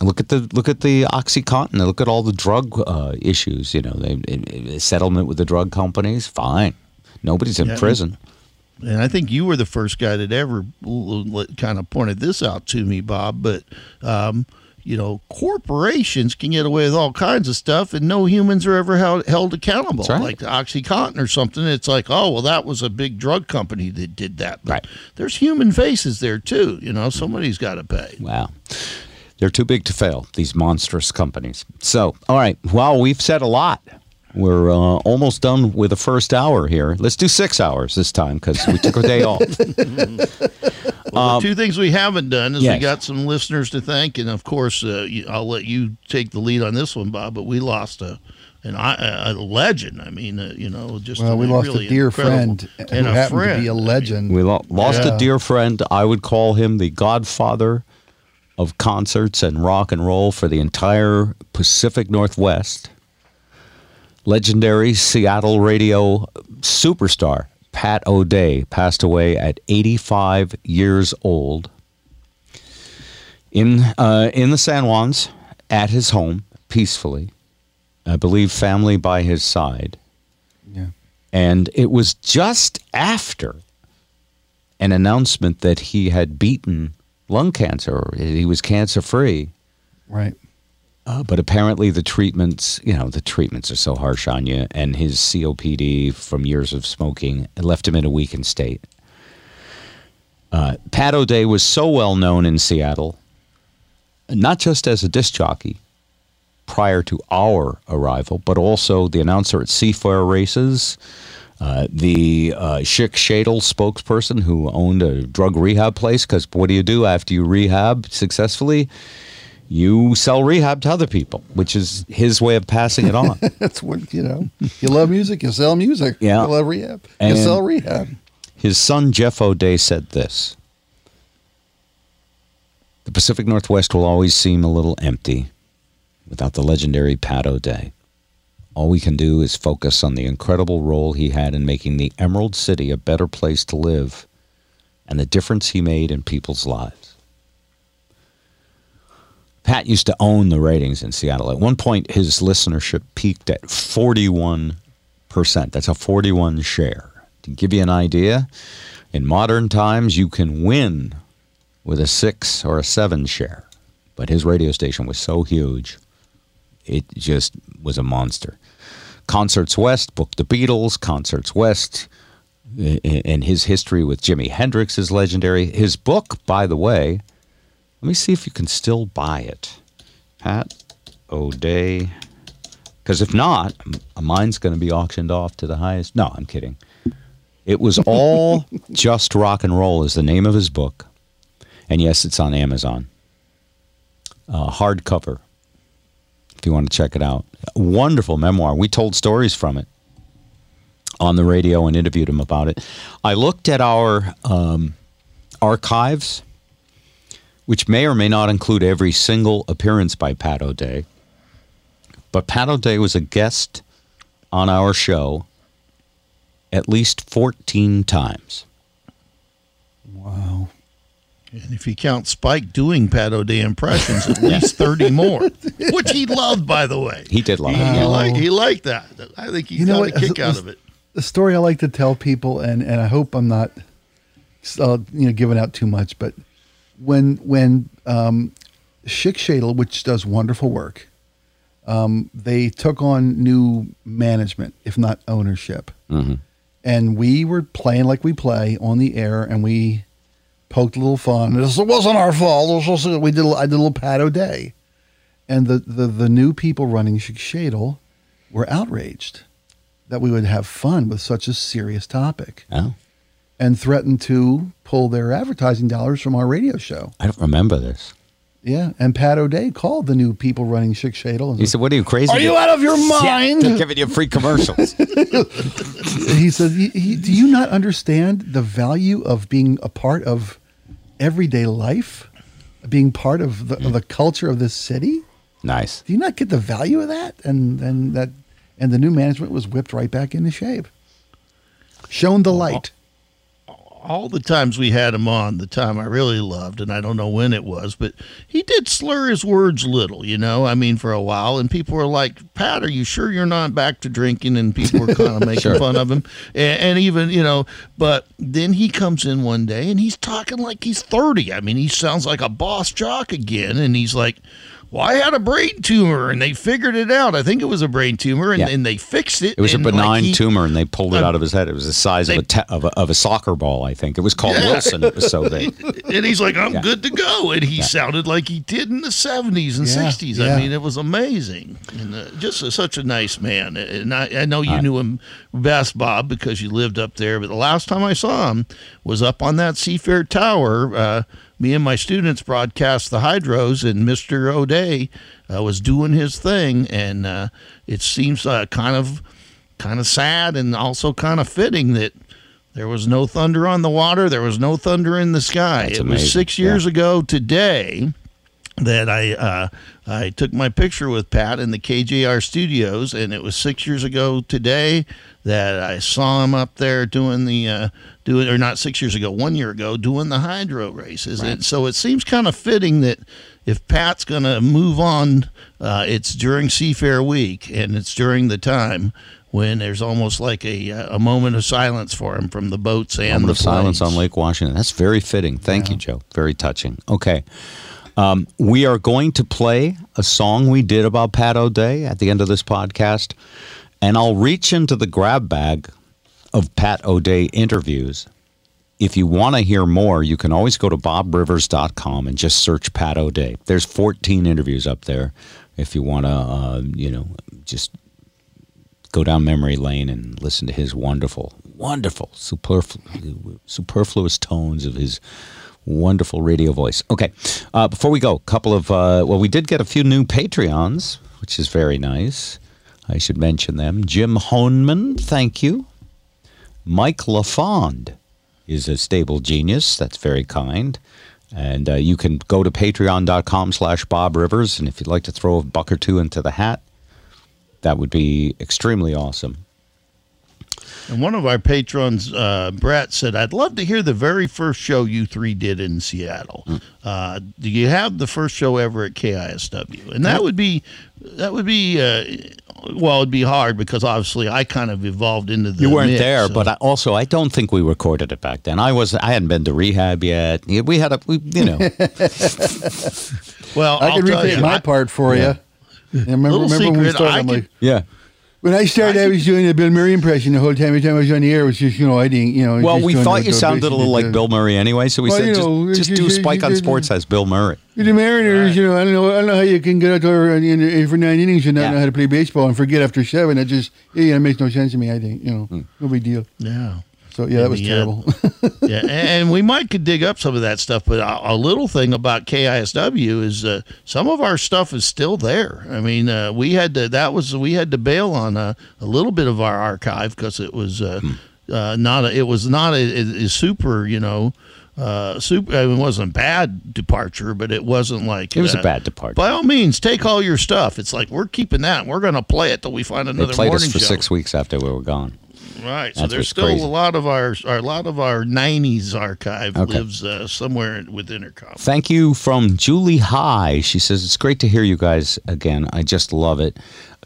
Look at the look at the OxyContin. Look at all the drug uh, issues. You know, they, settlement with the drug companies. Fine, Nobody's in Yeah. prison. And I think you were the first guy that ever kind of pointed this out to me, Bob. But, um, you know, corporations can get away with all kinds of stuff and no humans are ever held, held accountable. Right. Like Oxycontin or something. It's like, oh, well, that was a big drug company that did that. But Right. there's human faces there, too. You know, somebody's got to pay. Wow. They're too big to fail, these monstrous companies. So, all right. Well, we've said a lot. We're uh, almost done with the first hour here. Let's do six hours this time because we took a day off. (laughs) Well, the two things we haven't done is yes. we got some listeners to thank, and of course, uh, I'll let you take the lead on this one, Bob. But we lost a an, a, a legend. I mean, uh, you know, just Well, we lost really a dear incredible- friend who and a happened friend. to be a legend. We lo- lost Yeah. a dear friend. I would call him the godfather of concerts and rock and roll for the entire Pacific Northwest. Legendary Seattle radio superstar Pat O'Day passed away at 85 years old in uh, in the San Juans at his home peacefully. I believe family by his side. yeah. And it was just after an announcement that he had beaten lung cancer, or he was cancer free. Right. Uh, but apparently, the treatments, you know, the treatments are so harsh on you, and his COPD from years of smoking left him in a weakened state. Uh, Pat O'Day was so well known in Seattle, not just as a disc jockey prior to our arrival, but also the announcer at Seafair races, uh, the uh, Schick spokesperson who owned a drug rehab place. Because what do you do after you rehab successfully? You sell rehab to other people, which is his way of passing it on. (laughs) That's what, you know, you love music, you sell music. Yeah. You love rehab, And- you sell rehab. His son, Jeff O'Day, said this The Pacific Northwest will always seem a little empty without the legendary Pat O'Day. All we can do is focus on the incredible role he had in making the Emerald City a better place to live and the difference he made in people's lives. Pat used to own the ratings in Seattle. At one point, his listenership peaked at 41%. That's a 41 share. To give you an idea, in modern times, you can win with a six or a seven share. But his radio station was so huge, it just was a monster. Concerts West booked the Beatles. Concerts West, and his history with Jimi Hendrix is legendary. His book, by the way, let me see if you can still buy it. Pat O'Day. Because if not, mine's going to be auctioned off to the highest. No, I'm kidding. It was all (laughs) just rock and roll is the name of his book, and yes, it's on Amazon. Uh, hardcover. If you want to check it out, A wonderful memoir. We told stories from it on the radio and interviewed him about it. I looked at our um, archives, which may or may not include every single appearance by Pat O'Day. But Pat O'Day was a guest on our show at least 14 times. Wow. And if you count Spike doing Pat O'Day impressions, at (laughs) least 30 more, which he loved, by the way. He did love He, it. he, liked, he liked that. I think he You know got what? a kick out of it. The story I like to tell people, and, and I hope I'm not, uh, you know, giving out too much, but when when um, Shadel, which does wonderful work, um, they took on new management, if not ownership, Mhm. and we were playing like we play on the air, and we poked a little fun. This wasn't our fault. This was, we did. a- I did a little Pat O'Day, and the the the new people running Shadel were outraged that we would have fun with such a serious topic Oh, and threatened to pull their advertising dollars from our radio show. I don't remember this. Yeah. And Pat O'Day called the new people running Schick Shadel and He said, What are you crazy? Are you out of your mind? They're giving you free commercials. (laughs) he said, "Y- y- Do you not understand the value of being a part of everyday life? Being part of the, of the culture of this city? nice. Do you not get the value of that? And and that and the new management was whipped right back into shape. Shown the light. All the times we had him on, the time I really loved, and I don't know when it was, but he did slur his words a little, you know. I mean, for a while, and people were like, "Pat, are you sure you're not back to drinking?" And people were kind of (laughs) making Sure. fun of him, and, and even you know. But then he comes in one day and he's talking like he's thirty. I mean, he sounds like a boss jock again, and he's like. Well, I had a brain tumor, and they figured it out. I think it was a brain tumor, and, Yeah. and they fixed it. It was a and, like, benign he- tumor, and they pulled it Uh, out of his head. It was the size of a, te- of a of a soccer ball. I think it was called Yeah. Wilson. It was so big. (laughs) and he's like, "I'm Yeah. good to go," and he sounded like he did in the '70s and Yeah, '60s. yeah. I mean, it was amazing, and uh, just a, such a nice man. And I, I know you knew him best, Bob, because you lived up there. But the last time I saw him was up on that Seafair Tower. Uh, me and my students broadcast the hydros, and Mister O'Day uh, was doing his thing, and uh, it seems uh, kind of kind of sad and also kind of fitting that there was no thunder on the water. There was no thunder in the sky. That's it amazing. was six years ago today that I uh, I took my picture with Pat in the KJR studios, and it was six years ago today that I saw him up there doing the uh, doing or not six years ago, one year ago doing the hydro races. And so it seems kind of fitting that if Pat's going to move on, uh, it's during Seafair Week, and it's during the time. When there's almost like a uh, a moment of silence for him from the boats and Moment the silence on Lake Washington. That's very fitting. Thank you, Joe. Very touching. Okay. Um, we are going to play a song we did about Pat O'Day at the end of this podcast, and I'll reach into the grab bag of Pat O'Day interviews. If you want to hear more, you can always go to bobrivers.com and just search Pat O'Day. There's 14 interviews up there if you want to, uh, you know, just go down memory lane and listen to his wonderful, wonderful, superflu- superfluous tones of his wonderful radio voice. Okay, uh, before we go, a couple of uh, well, we did get a few new Patreons, which is very nice. I should mention them. Jim Honeman, thank you. Mike LaFond is a stable genius. That's very kind. And uh, you can go to patreon.com slash Bob Rivers. And if you'd like to throw a buck or two into the hat, that would be extremely awesome. And one of our patrons, uh, Brett, said, "I'd love to hear the very first show you three did in Seattle. Uh, do you have the first show ever at KISW? And that would be, that would be, uh, well, it'd be hard because obviously I kind of evolved into the. You weren't mix, there, so- but I, also I don't think we recorded it back then. I was I hadn't been to rehab yet. We had a we, you know (laughs) well, I I'll can tell repeat my I- part for Yeah. you. And remember, Little remember when we secret, started? I I'm could- like, yeah. When I started, I I- was doing the Bill Murray impression the whole time. Every time I was on the air, it was just you know I didn't you know. Well, we thought you sounded a little like Bill Murray anyway, so we Well, said you just, know, just you- do you- Spike you- on you- Sports as Bill Murray. The Mariners, Right. you know, I don't know, I don't know how you can get out there and, and, for nine innings and not Yeah. know how to play baseball and forget after seven. That just, yeah, it makes no sense to me. I think, you know, Hmm. no big deal. Yeah. So yeah, that was (laughs) Yeah. terrible. yeah, and, and we might could dig up some of that stuff, but a, a little thing about KISW is uh, some of our stuff is still there. I mean, uh, we had to that was we had to bail on a, a little bit of our archive because it was uh, uh, not a, it was not a, a, a super you know uh, super. I mean, it wasn't bad departure, but it wasn't like It was a uh, bad departure. By all means, take all your stuff. It's like we're keeping that. and We're going to play it till we find another. They another played morning us for show. six weeks after we were gone. Right. So there's still crazy. a lot of our, our a lot of our '90s archive Okay. lives uh, somewhere with Entercom. Thank you from Julie High. She says, It's great to hear you guys again. I just love it.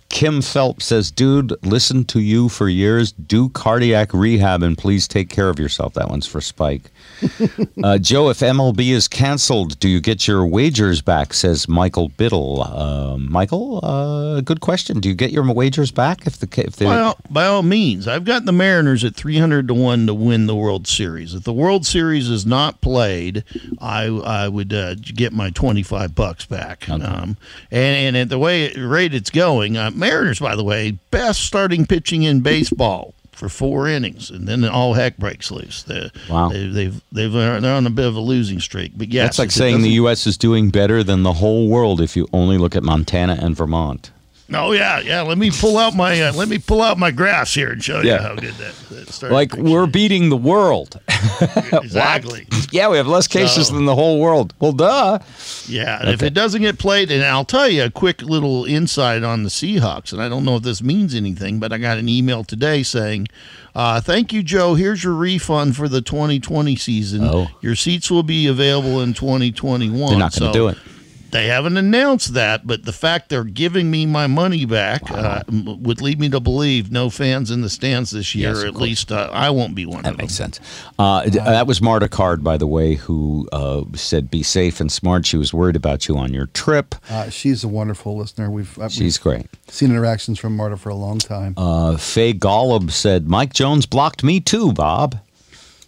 Kim Phelps says, Dude, listen to you for years. Do cardiac rehab and please take care of yourself. That one's for Spike. (laughs) uh, Joe, if MLB is canceled, do you get your wagers back? Says Michael Biddle. Uh, Michael, uh, good question. Do you get your wagers back if the if they By all, by all means, I've got the Mariners at 300 to one to win the World Series. If the World Series is not played, I I would uh, get my 25 bucks back. Um, and and at the way rate it's going, uh, Mariners, by the way, best starting pitching in baseball. For four innings, and then all heck breaks loose. They, Wow. they, they've they've they're on a bit of a losing streak. But yes, That's like saying the U.S. is doing better than the whole world if you only look at Montana and Vermont. Oh yeah, yeah. Let me pull out my uh, let me pull out my graphs here and show you how good that, that started. Like we're beating the world. (laughs) exactly. Yeah, we have less cases So- than the whole world. Well, duh. Yeah, and if it doesn't get played, and I'll tell you a quick little insight on the Seahawks, and I don't know if this means anything, but I got an email today saying, uh, "Thank you, Joe. Here's your refund for the 2020 season. Oh. Your seats will be available in 2021." They're not going to So do it. They haven't announced that, but the fact they're giving me my money back uh, would lead me to believe no fans in the stands this year. Yes, at course. least uh, I won't be one That of them. makes sense. Uh, d- that was Marta Card, by the way, who uh, said, "Be safe and smart." She was worried about you on your trip. Uh, she's a wonderful listener. We've, uh, we've She's great. seen interactions from Marta for a long time. Uh, Faye Golub said, "Mike Jones blocked me too, Bob."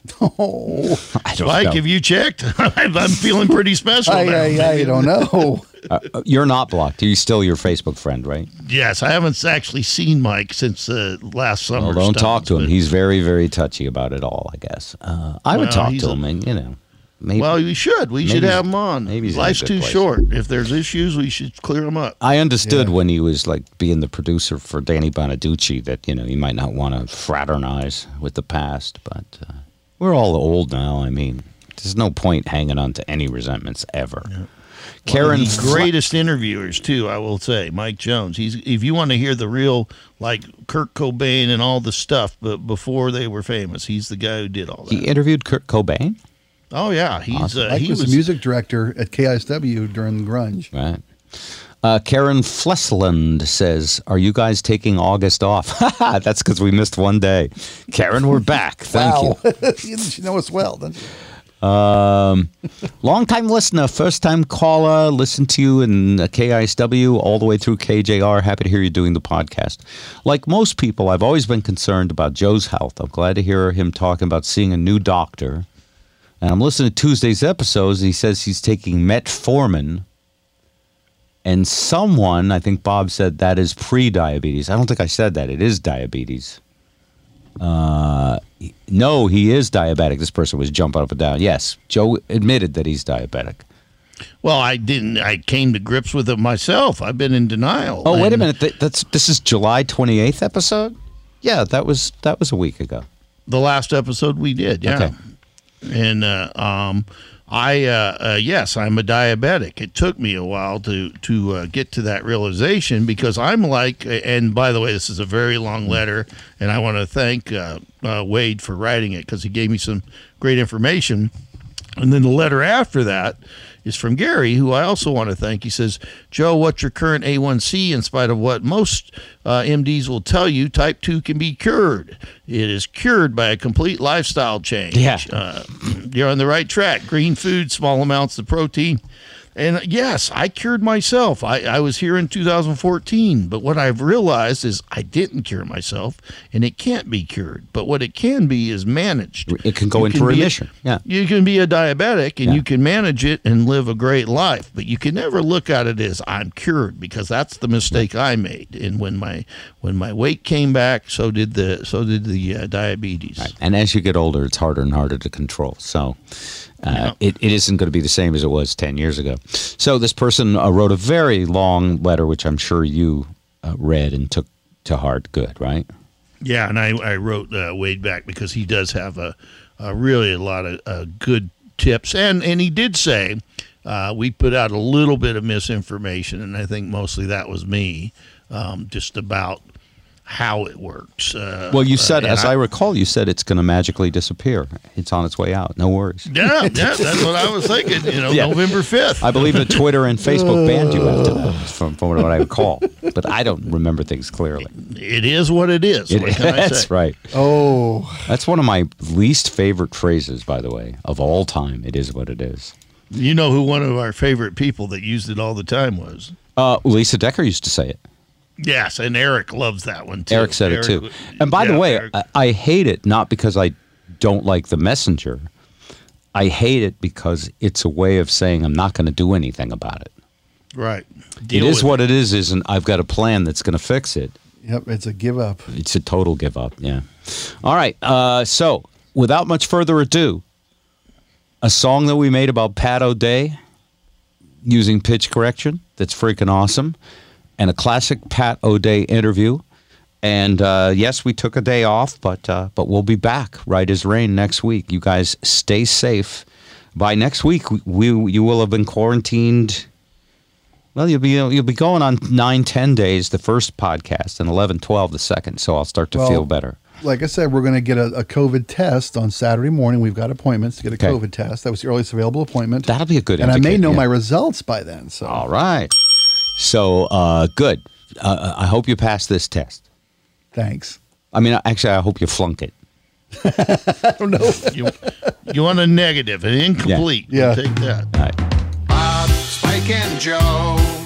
(laughs) oh, I don't Mike, know. have you checked? (laughs) I'm feeling pretty special. I, now. I, I (laughs) don't know. Uh, you're not blocked. You're still your Facebook friend, right? Yes, I haven't actually seen Mike since uh, last summer. Well, don't talk to him. He's very, very touchy about it all. I guess uh, I would Well, talk he's to a- him, and you know, maybe. well, we should. We should have him on. maybe Life's too place. short. If there's issues, we should clear them up. I understood Yeah. when he was like being the producer for Danny Bonaduce that you know he might not want to fraternize with the past, but uh, we're all old now. I mean, there's no point hanging on to any resentments ever. Karen, the Fle- greatest interviewers too, I will say, Mike Jones. He's if you want to hear the real like Kurt Cobain and all the stuff, but before they were famous, he's the guy who did all that. he interviewed Kurt Cobain, oh yeah, he's Awesome. uh, Mike he was, was the music director at KISW during grunge. right? Uh, Karen Flesland says, "Are you guys taking August off?" (laughs) That's because we missed one day. Karen, we're back. (laughs) Thank you. (laughs) you. you know us well, don't you? Um, long time listener, first time caller. Listen to you in KISW all the way through KJR. Happy to hear you doing the podcast. Like most people, I've always been concerned about Joe's health. I'm glad to hear him talking about seeing a new doctor. And I'm listening to Tuesday's episodes. And he says he's taking metformin. And someone, I think Bob said that is pre-diabetes. I don't think I said that. It is diabetes. Uh, no, he is diabetic. This person was jumping up and down. Yes, Joe admitted that he's diabetic. well. I didn't. I came to grips with it myself. I've been in denial. Oh, wait a minute. Th- That's this is July 28th episode. Yeah, that was that was a week ago. The last episode we did, yeah. Okay. And uh, um, I uh, uh, yes, I'm a diabetic. It took me a while to to uh, get to that realization because I'm like. And by the way, this is a very long letter, and I want to thank uh, uh, Wade for writing it because he gave me some great information. And then the letter after that is from Gary, who I also want to thank. He says, Joe, what's your current A1C? In spite of what most uh, MDs will tell you, type 2 can be cured. It is cured by a complete lifestyle change. Yeah. Uh, (clears throat) you're on the right track. Green food, small amounts of protein. And yes, I cured myself. I, I was here in 2014, but what I've realized is I didn't cure myself, and it can't be cured. But what it can be is managed. It can go You into a- remission. yeah. you can be a diabetic and Yeah. you can manage it and live a great life, but you can never look at it as I'm cured because that's the mistake I made. And when my when my weight came back, so did the so did the uh, diabetes. And as you get older, it's harder and harder to control. So uh, it, it isn't going to be the same as it was 10 years ago. So this person uh, wrote a very long letter, which I'm sure you uh, read and took to heart. Good, right? Yeah, and I I wrote uh, Wade back because he does have a, a really a lot of uh, good tips, and and he did say. Uh, we put out a little bit of misinformation, and I think mostly that was me, um, just about how it works. Uh, Well, you uh, said, and as I recall, you said it's going to magically disappear. It's on its way out. No worries. Yeah, yeah, that's what I was thinking. You know, (laughs) Yeah. November fifth. I believe that Twitter and Facebook banned you after that, (laughs) from, from what I recall. But I don't remember things clearly. It is what it is. It- what can I that's say? right. Oh, That's one of my least favorite phrases, by the way, of all time. It is what it is. You know who one of our favorite people that used it all the time was? Uh, Lisa Decker used to say it. Yes, and Eric loves that one too. Eric said it too. And by the way, I, I hate it not because I don't like the messenger. I hate it because it's a way of saying I'm not going to do anything about it. right. it Deal is with what it is, isn't I've got a plan that's going to fix it. yep. It's a give up. It's a total give up. Yeah. All right. Uh, so, without much further ado, a song that we made about Pat O'Day using pitch correction that's freaking awesome. And a classic Pat O'Day interview. And uh, yes, we took a day off, but uh, but we'll be back right as rain next week. You guys stay safe. By next week, we, we you will have been quarantined. Well, you'll be you'll be going on nine ten days the first podcast and 11, 12 the second. So I'll start to Well, feel better. Like I said, we're going to get a, a COVID test on Saturday morning. We've got appointments to get a Okay. COVID test. That was the earliest available appointment. That'll be a good. and I may know yeah. my results by then. So All right. So uh, good. Uh, I hope you pass this test. thanks. I mean, actually, I hope you flunk it. (laughs) I don't know. You, you want a negative, an incomplete. Yeah. We'll take that. All right. Bob, Spike, and Joe.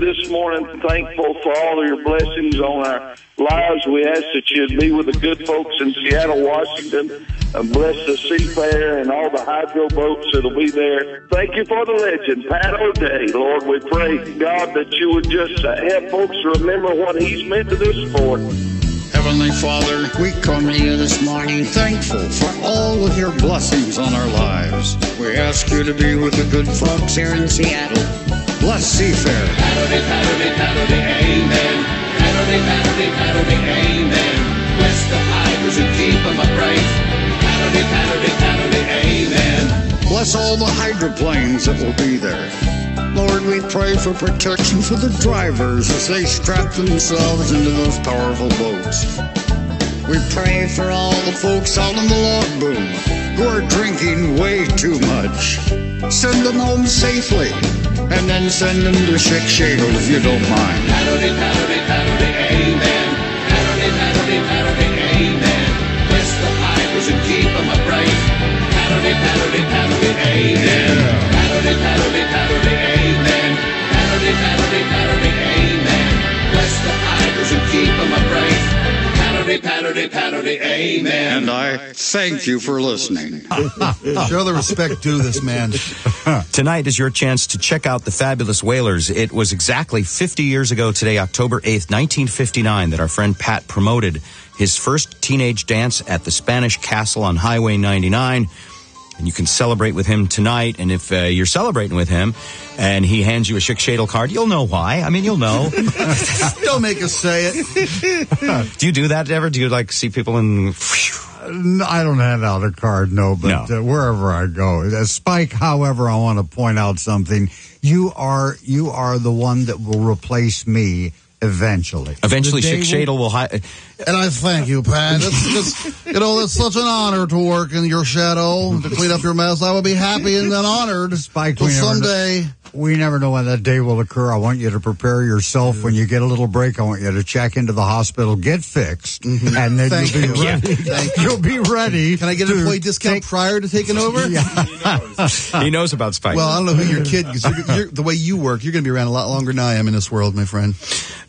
You this morning thankful for all of your blessings on our lives. We ask that you'd be with the good folks in Seattle, Washington, and bless the seafarer and all the hydro boats that'll be there. Thank you for the legend, Pat O'Day. Lord, we pray, God, that you would just help folks remember what he's meant to this sport. Heavenly Father, we come to you this morning thankful for all of your blessings on our lives. We ask you to be with the good folks here in Seattle. Bless Seafair. Paddle-dee, paddle-dee, amen. Paddle-dee, paddle-dee, amen. Bless the pipers and keep 'em upright. Amen. Bless all the hydroplanes that will be there. Lord, we pray for protection for the drivers as they strap themselves into those powerful boats. We pray for all the folks out on the log boom who are drinking way too much. Send them home safely, and then send them to Shadel if you don't mind. Amen. Amen. Bless the pipers and keep 'em upright. Paddle-dee, paddle-dee, paddle-dee, amen. Amen. And I thank you for listening. (laughs) Show the respect due this man. (laughs) Tonight is your chance to check out the fabulous Wailers. It was exactly 50 years ago today, October 8th, 1959, that our friend Pat promoted his first teenage dance at the Spanish Castle on Highway 99. And you can celebrate with him tonight. And if uh, you're celebrating with him and he hands you a Schick Shadel card, you'll know why. I mean, you'll know. (laughs) Don't make us say it. (laughs) do you do that ever? Do you like see people in. I don't hand out a card, no, but No. Uh, wherever I go, uh, Spike. However, I want to point out something. You are you are the one that will replace me eventually. Eventually, day Schick will- Shadel will. Hi- And I thank you, Pat. It's just, you know, it's such an honor to work in your shadow, to clean up your mess. I would be happy and then honored. Spike, But we never know- someday, We never know when that day will occur. I want you to prepare yourself. When you get a little break, I want you to check into the hospital, get fixed, and then Mm-hmm. Thank you'll be you. ready. Thank You'll be ready. can I get an to employee discount take- prior to taking over? Yeah. (laughs) he knows about Spike. Well, I don't know who your kid, because you're, you're, the way you work, you're going to be around a lot longer than I am in this world, my friend.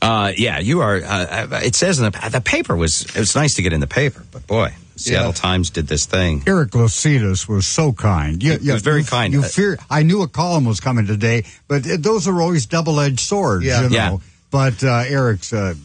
Uh, yeah, you are. Uh, it says in the the paper was. It was nice to get in the paper, but boy, Seattle Yeah. Times did this thing. Erik Lacitis was so kind. You, He was very you- kind. You Uh, fear. I knew a column was coming today, but it, those are always double-edged swords. Yeah. you know. Yeah. But uh, Eric's. Uh,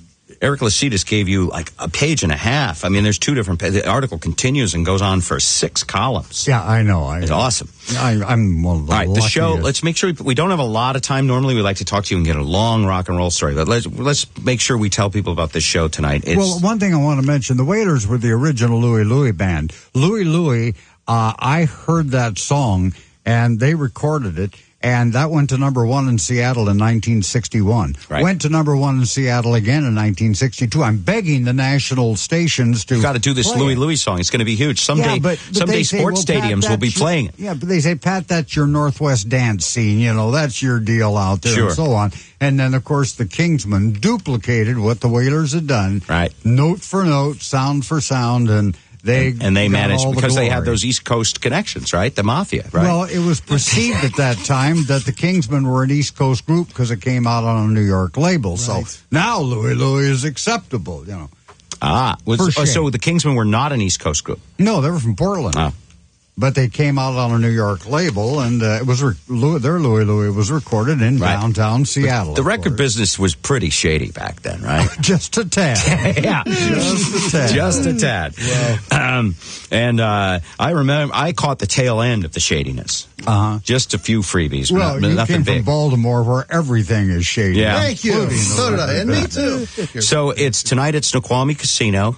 Erik Lacitis gave you like a page and a half. I mean, there's two different. pa- The article continues and goes on for six columns. yeah, I know. I, It's awesome. I, I'm one of the All right, the show. Let's make sure we, we don't have a lot of time. Normally, we like to talk to you and get a long rock and roll story, but let's let's make sure we tell people about this show tonight. It's, Well, one thing I want to mention: the Wailers were the original Louie Louie band. Louie Louie, uh, I heard that song and they recorded it, And that went to number one in Seattle in 1961. Right. Went to number one in Seattle again in 1962. I'm begging the national stations to. Got to do this Louie it. Louie song. It's going to be huge. Someday, Yeah, but, but someday they say, sports well, Pat, stadiums will be playing it. Yeah, but they say, Pat, that's your Northwest dance scene. You know, that's your deal out there Sure. and so on. And then, of course, the Kingsmen duplicated what the Wailers had done. Right. Note for note, sound for sound, and they and they managed all the because they had those East Coast connections, right? The mafia, right? Well, it was perceived at that time that the Kingsmen were an East Coast group because it came out on a New York label. So now Louie Louie is acceptable, you know. ah, was, for oh, so the Kingsmen were not an East Coast group. No, they were from Portland. Oh. But they came out on a New York label, and uh, it was re- Louie, their Louie Louie was recorded in Right. downtown Seattle. The record course. business was pretty shady back then, right? (laughs) just a tad, (laughs) yeah, just a tad. just a tad. (laughs) Um, and uh, I remember I caught the tail end of the shadiness. Uh-huh. Just a few freebies, Well, but you nothing came big. from Baltimore, where everything is shady. Yeah. Thank you. So did I, and me too. So it's tonight at Snoqualmie Casino,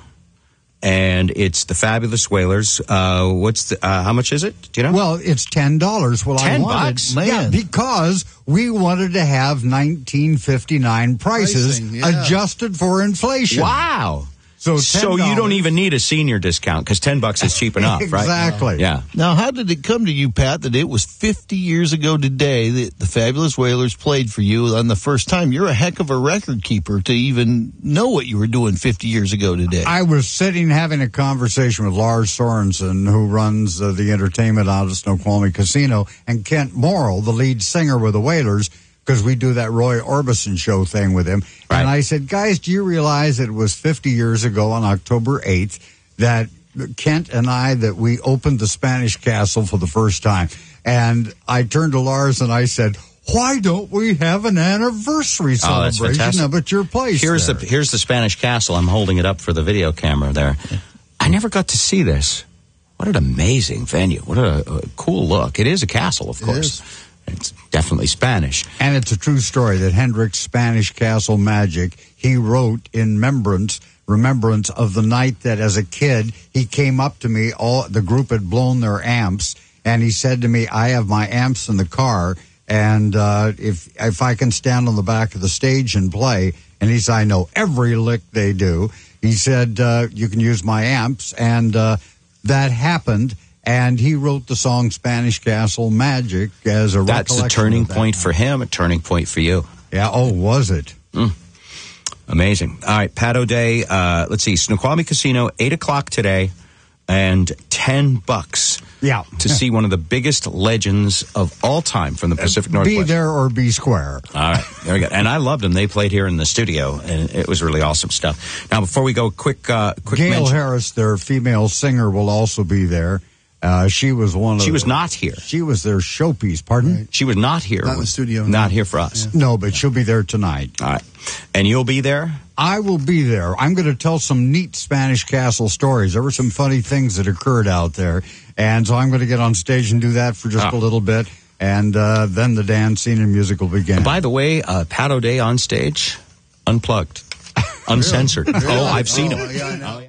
and it's the Fabulous Wailers. Uh, what's the? Uh, how much is it? Do you know? Well, it's ten dollars. Well, I 10 wanted, bucks? yeah, because we wanted to have 1959 prices Pricing, yeah. adjusted for inflation. wow. So So you don't even need a senior discount because ten bucks is cheap enough, right? Exactly. Yeah. Now, how did it come to you, Pat, that it was 50 years ago today that the Fabulous Wailers played for you on the first time? You're a heck of a record keeper to even know what you were doing 50 years ago today. I was sitting having a conversation with Lars Sorensen, who runs uh, the entertainment out of Snoqualmie Casino, and Kent Morrill, the lead singer with the Wailers, because we do that Roy Orbison show thing with him. Right. And I said, guys, do you realize it was 50 years ago on October 8th that Kent and I, that we opened the Spanish Castle for the first time? And I turned to Lars and I said, why don't we have an anniversary Oh, celebration up at your place? Here's there? the here's the Spanish castle. I'm holding it up for the video camera there. I never got to see this. What an amazing venue. What a, a cool look. It is a castle, of course. It's definitely Spanish. And it's a true story that Hendrix Spanish Castle Magic he wrote in remembrance remembrance of the night that as a kid he came up to me all the group had blown their amps and he said to me I have my amps in the car and uh, if if I can stand on the back of the stage and play. And he said I know every lick they do. He said uh, you can use my amps and uh, that happened and he wrote the song Spanish Castle Magic as a That's a turning point for him, a turning point for you. Yeah. Oh, was it? Amazing. All right, Pat O'Day. Uh, let's see, Snoqualmie Casino, eight o'clock today, and ten bucks. Yeah. to see one of the biggest legends of all time from the Pacific Be Northwest. Be there or be square. All right, there we go. And I loved them. They played here in the studio, and it was really awesome stuff. Now, before we go, quick, uh, quick Gail mention. Harris, their female singer, will also be there. Uh, she was one of. She was not here. She was their showpiece. Pardon? She was not here. Not in the studio, Not no. here for us. No, but she'll be there tonight. All right, and you'll be there. I will be there. I'm going to tell some neat Spanish castle stories. There were some funny things that occurred out there, and so I'm going to get on stage and do that for just Ah. a little bit, and uh, then the dancing and music will begin. By the way, uh, Pat O'Day on stage, unplugged, (laughs) uncensored. Oh, I've seen Oh, him. yeah, I know. Oh, yeah.